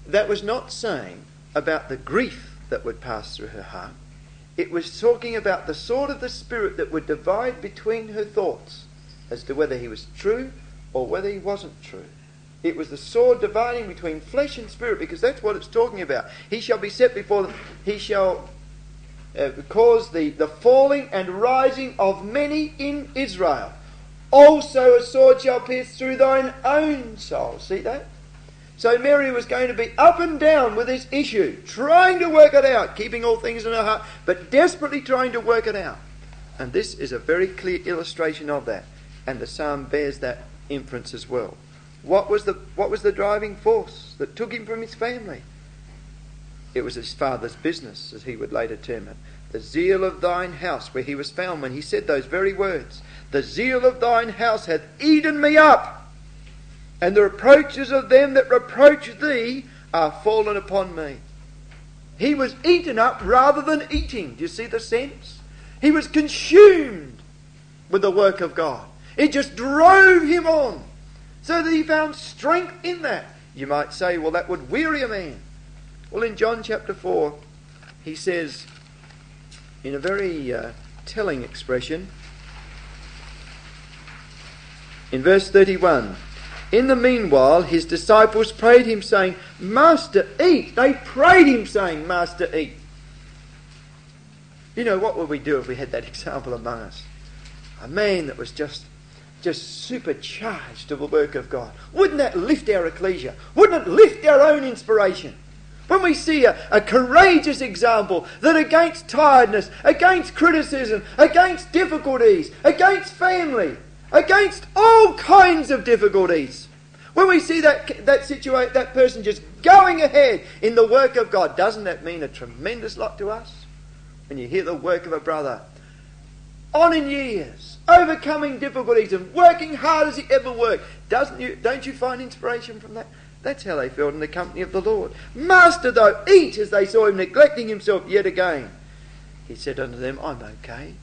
that was not saying about the grief that would pass through her heart. It was talking about the sword of the Spirit that would divide between her thoughts as to whether he was true or whether he wasn't true. It was the sword dividing between flesh and spirit because that's what it's talking about. He shall be set before them. He shall uh, cause the, the falling and rising of many in Israel. Also a sword shall pierce through thine own soul. See that? So Mary was going to be up and down with this issue, trying to work it out, keeping all things in her heart, but desperately trying to work it out. And this is a very clear illustration of that. And the psalm bears that inference as well. What was the, what was the driving force that took him from his family? It was his father's business, as he would later term it. The zeal of thine house, where he was found when he said those very words. The zeal of thine house hath eaten me up and the reproaches of them that reproach thee are fallen upon me. He was eaten up rather than eating. Do you see the sense? He was consumed with the work of God. It just drove him on so that he found strength in that. You might say, well, that would weary a man. Well, in John chapter 4, he says, in a very uh, telling expression, in verse 31, in the meanwhile, his disciples prayed him, saying, Master, eat. They prayed him, saying, Master, eat. You know, what would we do if we had that example among us? A man that was just, just supercharged to the work of God? Wouldn't that lift our ecclesia? Wouldn't it lift our own inspiration? When we see a, a courageous example that against tiredness, against criticism, against difficulties, against family, against all kinds of difficulties, when we see that that situation, that person just going ahead in the work of God, doesn't that mean a tremendous lot to us? When you hear the work of a brother, on in years, overcoming difficulties and working hard as he ever worked, doesn't you? Don't you find inspiration from that? That's how they felt in the company of the Lord. Master, though, eat as they saw him neglecting himself yet again. He said unto them, I'm okay.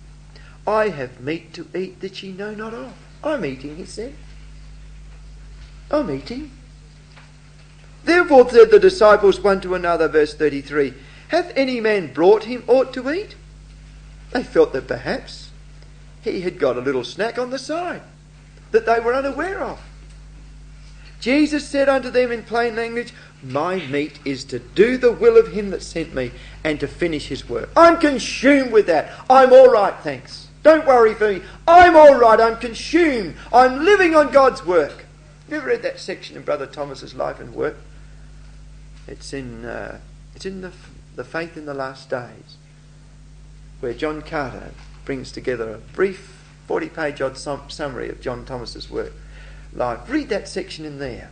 I have meat to eat that ye know not of. I'm eating, he said. I'm eating. Therefore said the disciples one to another, verse 33, Hath any man brought him aught to eat? They felt that perhaps he had got a little snack on the side that they were unaware of. Jesus said unto them in plain language, My meat is to do the will of him that sent me and to finish his work. I'm consumed with that. I'm all right, thanks. Don't worry for me. I'm all right. I'm consumed. I'm living on God's work. You ever read that section in Brother Thomas's life and work? It's in, uh, it's in the, the Faith in the Last Days, where John Carter brings together a brief 40 page odd summary of John Thomas's work life. Read that section in there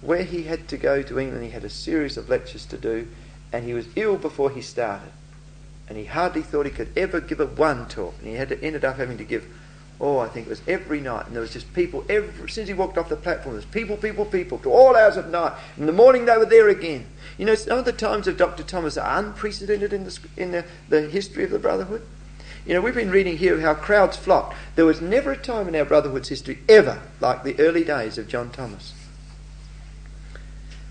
where he had to go to England. He had a series of lectures to do, and he was ill before he started. And he hardly thought he could ever give a one talk, and he had to, ended up having to give, oh, I think it was every night. And there was just people, every, since he walked off the platform, there's people, people, people, to all hours of night. In the morning, they were there again. You know, some of the times of Dr. Thomas are unprecedented in the, in the, the history of the Brotherhood. You know, we've been reading here how crowds flocked. There was never a time in our Brotherhood's history ever like the early days of John Thomas.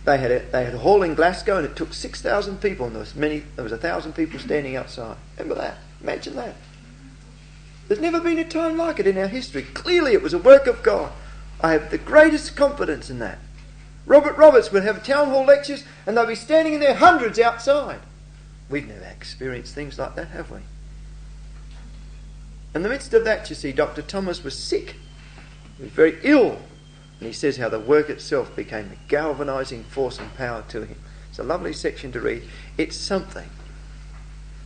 They had a, they had a hall in Glasgow and it took 6,000 people and there was, many, there was a 1,000 people standing outside. Remember that? Imagine that. There's never been a time like it in our history. Clearly it was a work of God. I have the greatest confidence in that. Robert Roberts would have town hall lectures and they'll be standing in there hundreds outside. We've never experienced things like that, have we? In the midst of that, you see, Dr. Thomas was sick. He was very ill. And he says how the work itself became a galvanizing force and power to him. It's a lovely section to read. It's something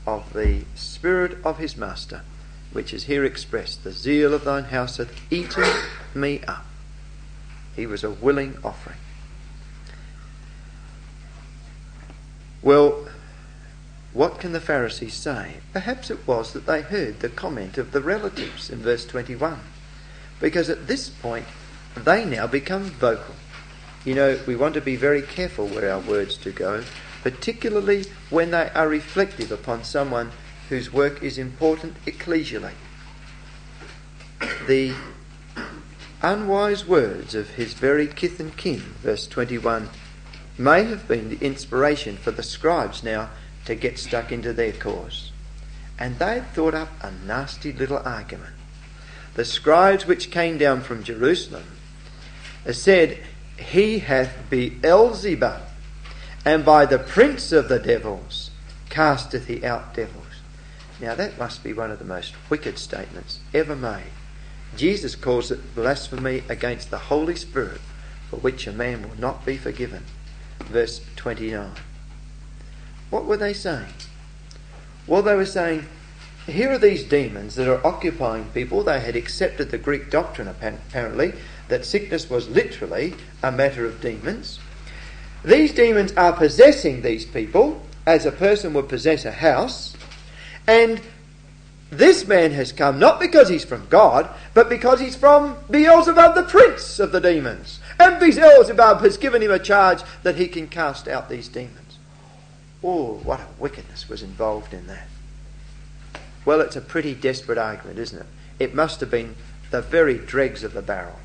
of the spirit of his master, which is here expressed. The zeal of thine house hath eaten me up. He was a willing offering. Well, what can the Pharisees say? Perhaps it was that they heard the comment of the relatives in verse 21. Because at this point, they now become vocal. You know, we want to be very careful where our words do go, particularly when they are reflective upon someone whose work is important ecclesially. The unwise words of his very kith and kin, verse 21, may have been the inspiration for the scribes now to get stuck into their cause. And they thought up a nasty little argument. The scribes which came down from Jerusalem said, He hath Beelzebub, and by the prince of the devils casteth he out devils. Now that must be one of the most wicked statements ever made. Jesus calls it blasphemy against the Holy Spirit, for which a man will not be forgiven. Verse 29. What were they saying? Well, they were saying, here are these demons that are occupying people. They had accepted the Greek doctrine, apparently, that sickness was literally a matter of demons. These demons are possessing these people as a person would possess a house. And this man has come not because he's from God, but because he's from Beelzebub, the prince of the demons. And Beelzebub has given him a charge that he can cast out these demons. Oh, what a wickedness was involved in that. Well, it's a pretty desperate argument, isn't it? It must have been the very dregs of the barrel.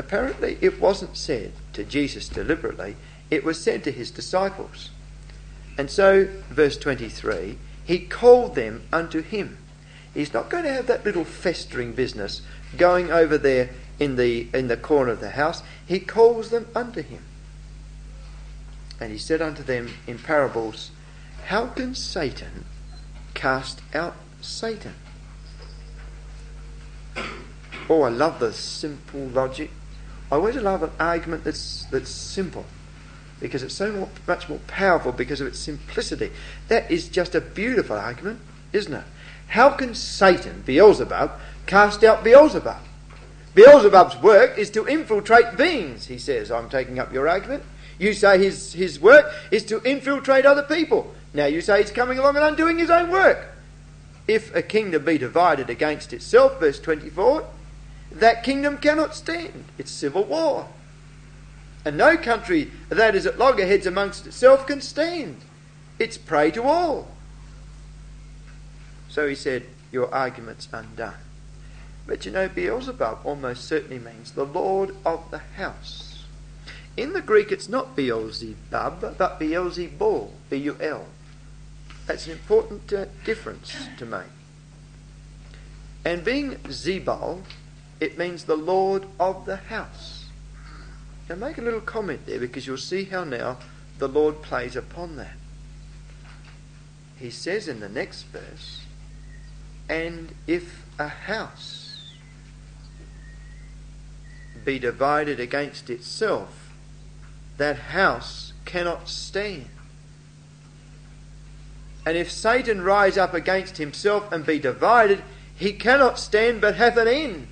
Apparently, it wasn't said to Jesus deliberately, it was said to his disciples. And so, verse 23, he called them unto him. He's not going to have that little festering business going over there in the, in the corner of the house. He calls them unto him. And he said unto them in parables, How can Satan cast out Satan? Oh, I love the simple logic. I always love an argument that's, that's simple because it's so more, much more powerful because of its simplicity. That is just a beautiful argument, isn't it? How can Satan, Beelzebub, cast out Beelzebub? Beelzebub's work is to infiltrate beings, he says. I'm taking up your argument. You say his, his work is to infiltrate other people. Now you say he's coming along and undoing his own work. If a kingdom be divided against itself, verse 24, that kingdom cannot stand. It's civil war. And no country that is at loggerheads amongst itself can stand. It's prey to all. So he said, Your argument's undone. But you know, Beelzebub almost certainly means the Lord of the house. In the Greek, it's not Beelzebub, but Beelzebul, B U L. That's an important uh, difference to make. And being Zebul, it means the Lord of the house. Now make a little comment there because you'll see how now the Lord plays upon that. He says in the next verse, and if a house be divided against itself, that house cannot stand. And if Satan rise up against himself and be divided, he cannot stand but hath an end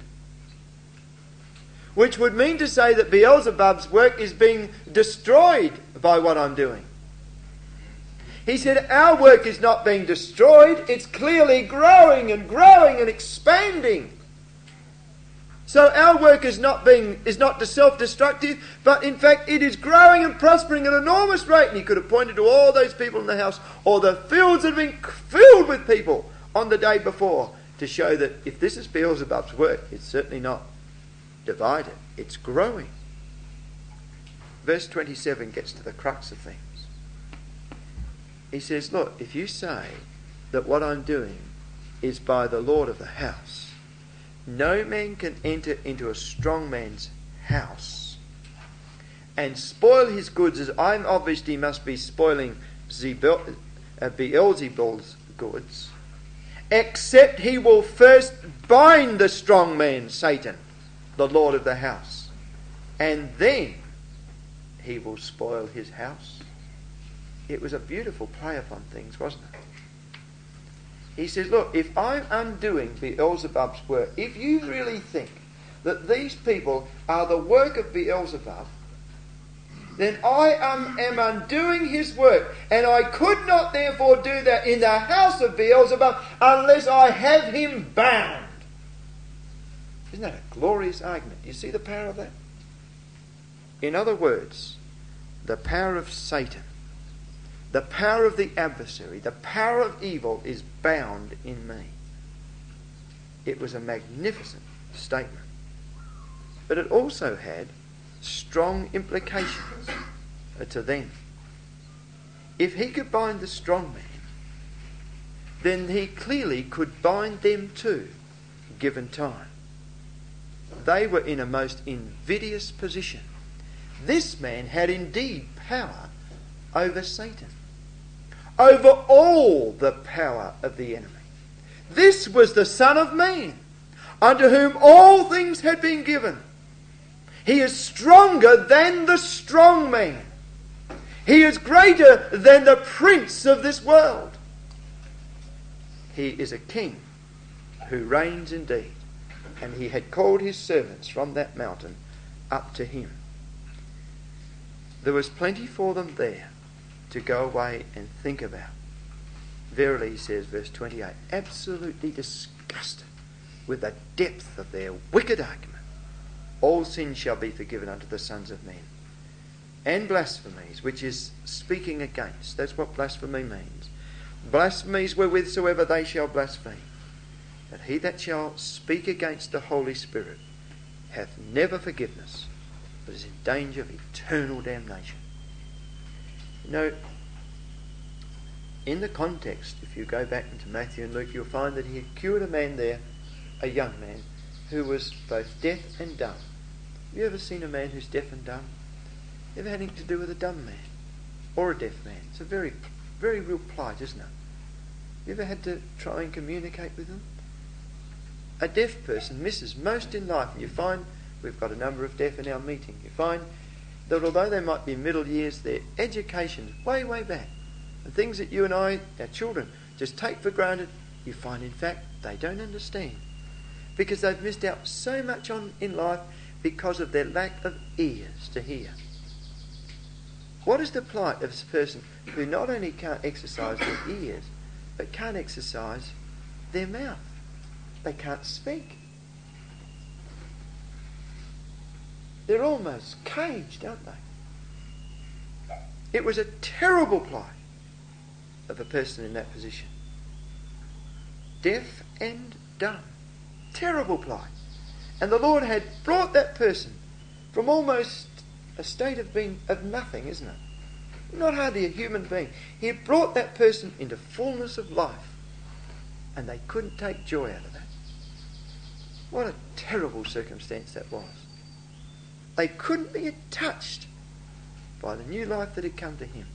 which would mean to say that Beelzebub's work is being destroyed by what I'm doing. He said, Our work is not being destroyed, it's clearly growing and growing and expanding. So our work is not being is not self-destructive, but in fact it is growing and prospering at an enormous rate. And he could have pointed to all those people in the house, or the fields have been filled with people on the day before, to show that if this is Beelzebub's work, it's certainly not divided, it's growing. Verse 27 gets to the crux of things. He says, Look, if you say that what I'm doing is by the Lord of the house, no man can enter into a strong man's house and spoil his goods as I'm obviously must be spoiling Zebel, uh, Beelzebul's goods, except he will first bind the strong man, Satan the Lord of the house. And then he will spoil his house. It was a beautiful play upon things, wasn't it? He says, Look, if I'm undoing Beelzebub's work, if you really think that these people are the work of Beelzebub, then I am, am, undoing his work. And I could not therefore do that in the house of Beelzebub unless I have him bound. Isn't that a glorious argument? You see the power of that? In other words, the power of Satan, the power of the adversary, the power of evil is bound in me. It was a magnificent statement. But it also had strong implications to them. If he could bind the strong man, then he clearly could bind them too, given time they were in a most invidious position. This man had indeed power over Satan, over all the power of the enemy. This was the Son of Man, unto whom all things had been given. He is stronger than the strong man. He is greater than the prince of this world. He is a king who reigns indeed and he had called his servants from that mountain up to him. There was plenty for them there to go away and think about. Verily, he says, verse 28, absolutely disgusted with the depth of their wicked argument. All sins shall be forgiven unto the sons of men. And blasphemies, which is speaking against. That's what blasphemy means. Blasphemies wherewithsoever they shall blaspheme that he that shall speak against the Holy Spirit hath never forgiveness, but is in danger of eternal damnation. You know, in the context, if you go back into Matthew and Luke, you'll find that he had cured a man there, a young man, who was both deaf and dumb. Have you ever seen a man who's deaf and dumb? Ever had anything to do with a dumb man or a deaf man? It's a very, very real plight, isn't it? You ever had to try and communicate with them? A deaf person misses most in life, and you find we've got a number of deaf in our meeting, you find that although they might be middle years, their education's way, way back. And things that you and I, our children, just take for granted, you find in fact they don't understand. Because they've missed out so much on in life because of their lack of ears to hear. What is the plight of a person who not only can't exercise their ears, but can't exercise their mouth? They can't speak. They're almost caged, aren't they? It was a terrible plight of a person in that position. Deaf and dumb. Terrible plight. And the Lord had brought that person from almost a state of being of nothing, isn't it? Not hardly a human being. He had brought that person into fullness of life. And they couldn't take joy out of that. What a terrible circumstance that was. They couldn't be touched by the new life that had come to him.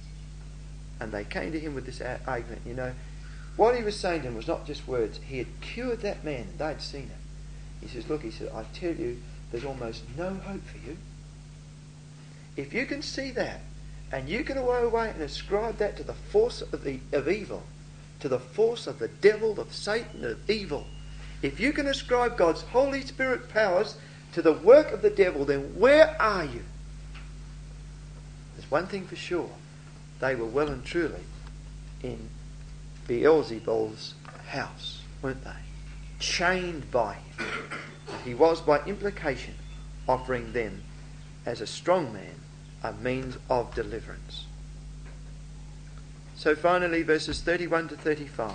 And they came to him with this argument. You know, what he was saying to them was not just words. He had cured that man, and they'd seen it. He says, Look, he said, I tell you, there's almost no hope for you. If you can see that, and you can go away and ascribe that to the force of, the, of evil, to the force of the devil, of Satan, of evil, if you can ascribe God's Holy Spirit powers to the work of the devil, then where are you? There's one thing for sure. They were well and truly in Beelzebul's house, weren't they? Chained by him. He was, by implication, offering them, as a strong man, a means of deliverance. So finally, verses 31 to 35.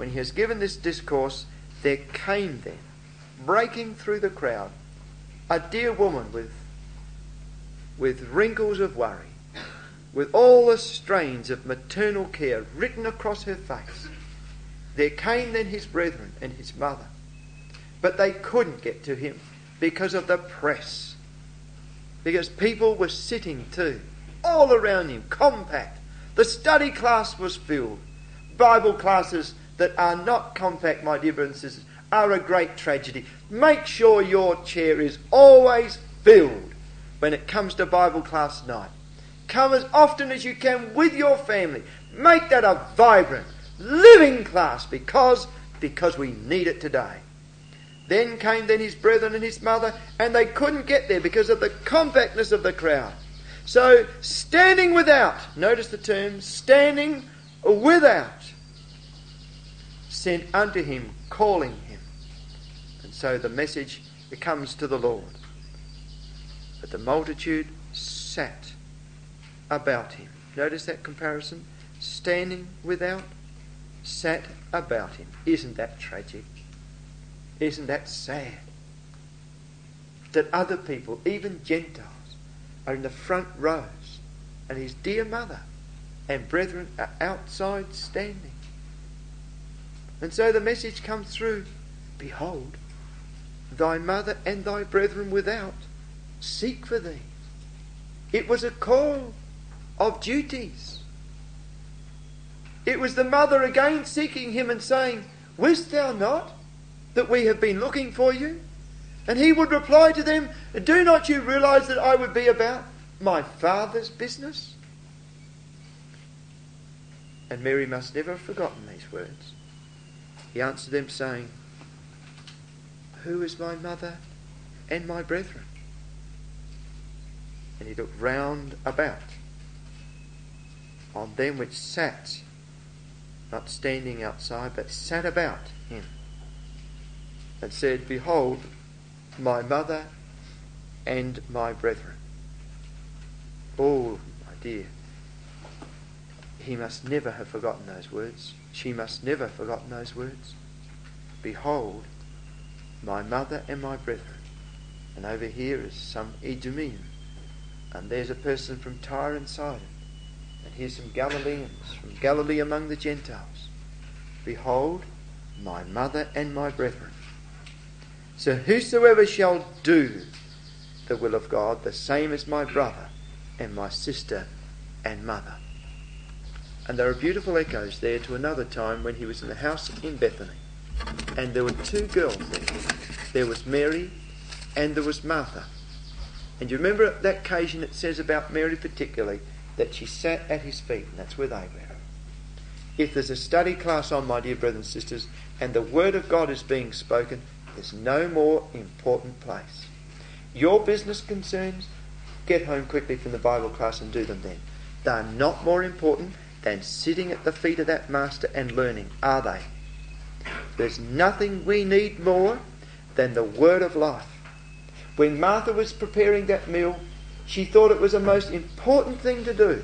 When he has given this discourse, there came then breaking through the crowd, a dear woman with, with wrinkles of worry, with all the strains of maternal care written across her face. There came then his brethren and his mother, but they couldn't get to him because of the press. Because people were sitting too, all around him, compact. The study class was filled. Bible classes that are not compact, my dear brothers and sisters, are a great tragedy. Make sure your chair is always filled when it comes to Bible class night. Come as often as you can with your family. Make that a vibrant, living class because, because we need it today. Then came then his brethren and his mother, and they couldn't get there because of the compactness of the crowd. So, standing without, notice the term, standing without, sent unto him, calling him. And so the message comes to the Lord. But the multitude sat about him. Notice that comparison? Standing without, sat about him. Isn't that tragic? Isn't that sad? That other people, even Gentiles, are in the front rows, and his dear mother and brethren are outside standing. And so the message comes through Behold, thy mother and thy brethren without seek for thee. It was a call of duties. It was the mother again seeking him and saying, Wist thou not that we have been looking for you? And he would reply to them, Do not you realize that I would be about my father's business? And Mary must never have forgotten these words. He answered them, saying, who is my mother and my brethren? And he looked round about on them which sat, not standing outside, but sat about him, and said, Behold, my mother and my brethren. Oh, my dear. He must never have forgotten those words. She must never have forgotten those words. Behold, my mother and my brethren. And over here is some Idumean. And there's a person from Tyre and Sidon. And here's some Galileans from Galilee among the Gentiles. Behold, my mother and my brethren. So whosoever shall do the will of God, the same as my brother and my sister and mother. And there are beautiful echoes there to another time when he was in the house in Bethany. And there were two girls there. There was Mary and there was Martha. And you remember that occasion it says about Mary particularly that she sat at his feet, and that's where they were. If there's a study class on, my dear brothers and sisters, and the Word of God is being spoken, there's no more important place. Your business concerns, get home quickly from the Bible class and do them then. They are not more important than sitting at the feet of that Master and learning, are they? There's nothing we need more than the Word of life. When Martha was preparing that meal, she thought it was the most important thing to do.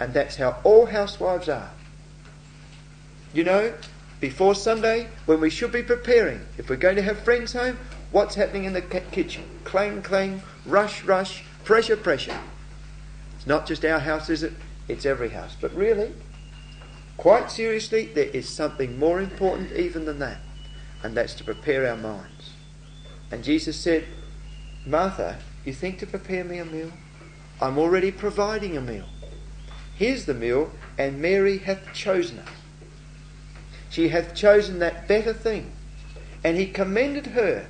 And that's how all housewives are. You know, before Sunday, when we should be preparing, if we're going to have friends home, what's happening in the kitchen? Clang, clang, rush, rush, pressure, pressure. It's not just our house, is it? It's every house. But really, quite seriously, there is something more important even than that, and that's to prepare our minds. And Jesus said, Martha, you think to prepare me a meal? I'm already providing a meal. Here's the meal, and Mary hath chosen it. She hath chosen that better thing. And he commended her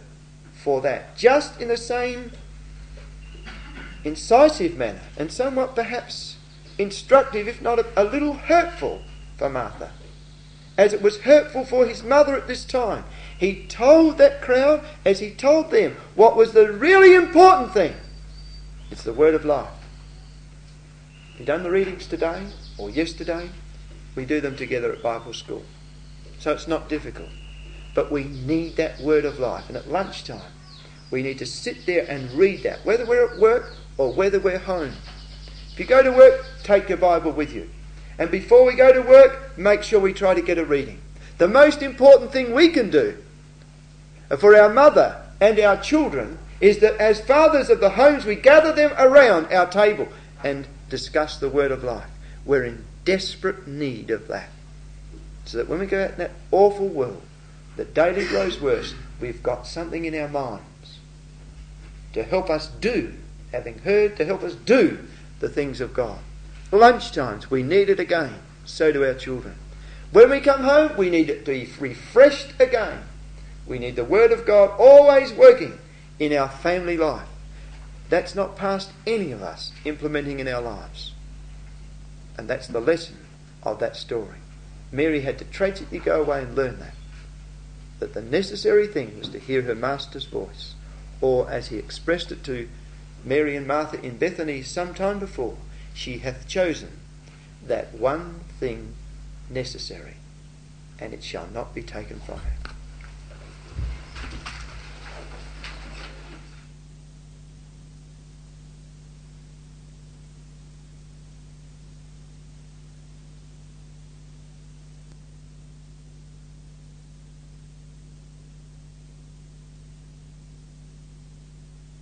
for that, just in the same incisive manner, and somewhat perhaps instructive, if not a, a little hurtful for Martha, as it was hurtful for his mother at this time. He told that crowd, as he told them, what was the really important thing. It's the word of life. You done the readings today or yesterday? We do them together at Bible school. So it's not difficult. But we need that word of life. And at lunchtime, we need to sit there and read that, whether we're at work or whether we're home. If you go to work, take your Bible with you. And before we go to work, make sure we try to get a reading. The most important thing we can do for our mother and our children is that as fathers of the homes, we gather them around our table and discuss the word of life. We're in desperate need of that. So that when we go out in that awful world that daily grows worse, we've got something in our minds to help us do, having heard, to help us do the things of God. Lunchtimes, we need it again. So do our children. When we come home, we need it to be refreshed again. We need the Word of God always working in our family life. That's not past any of us implementing in our lives. And that's the lesson of that story. Mary had to tragically go away and learn that. That the necessary thing was to hear her master's voice. Or, as he expressed it to Mary and Martha in Bethany some time before, she hath chosen that one thing necessary, and it shall not be taken from her.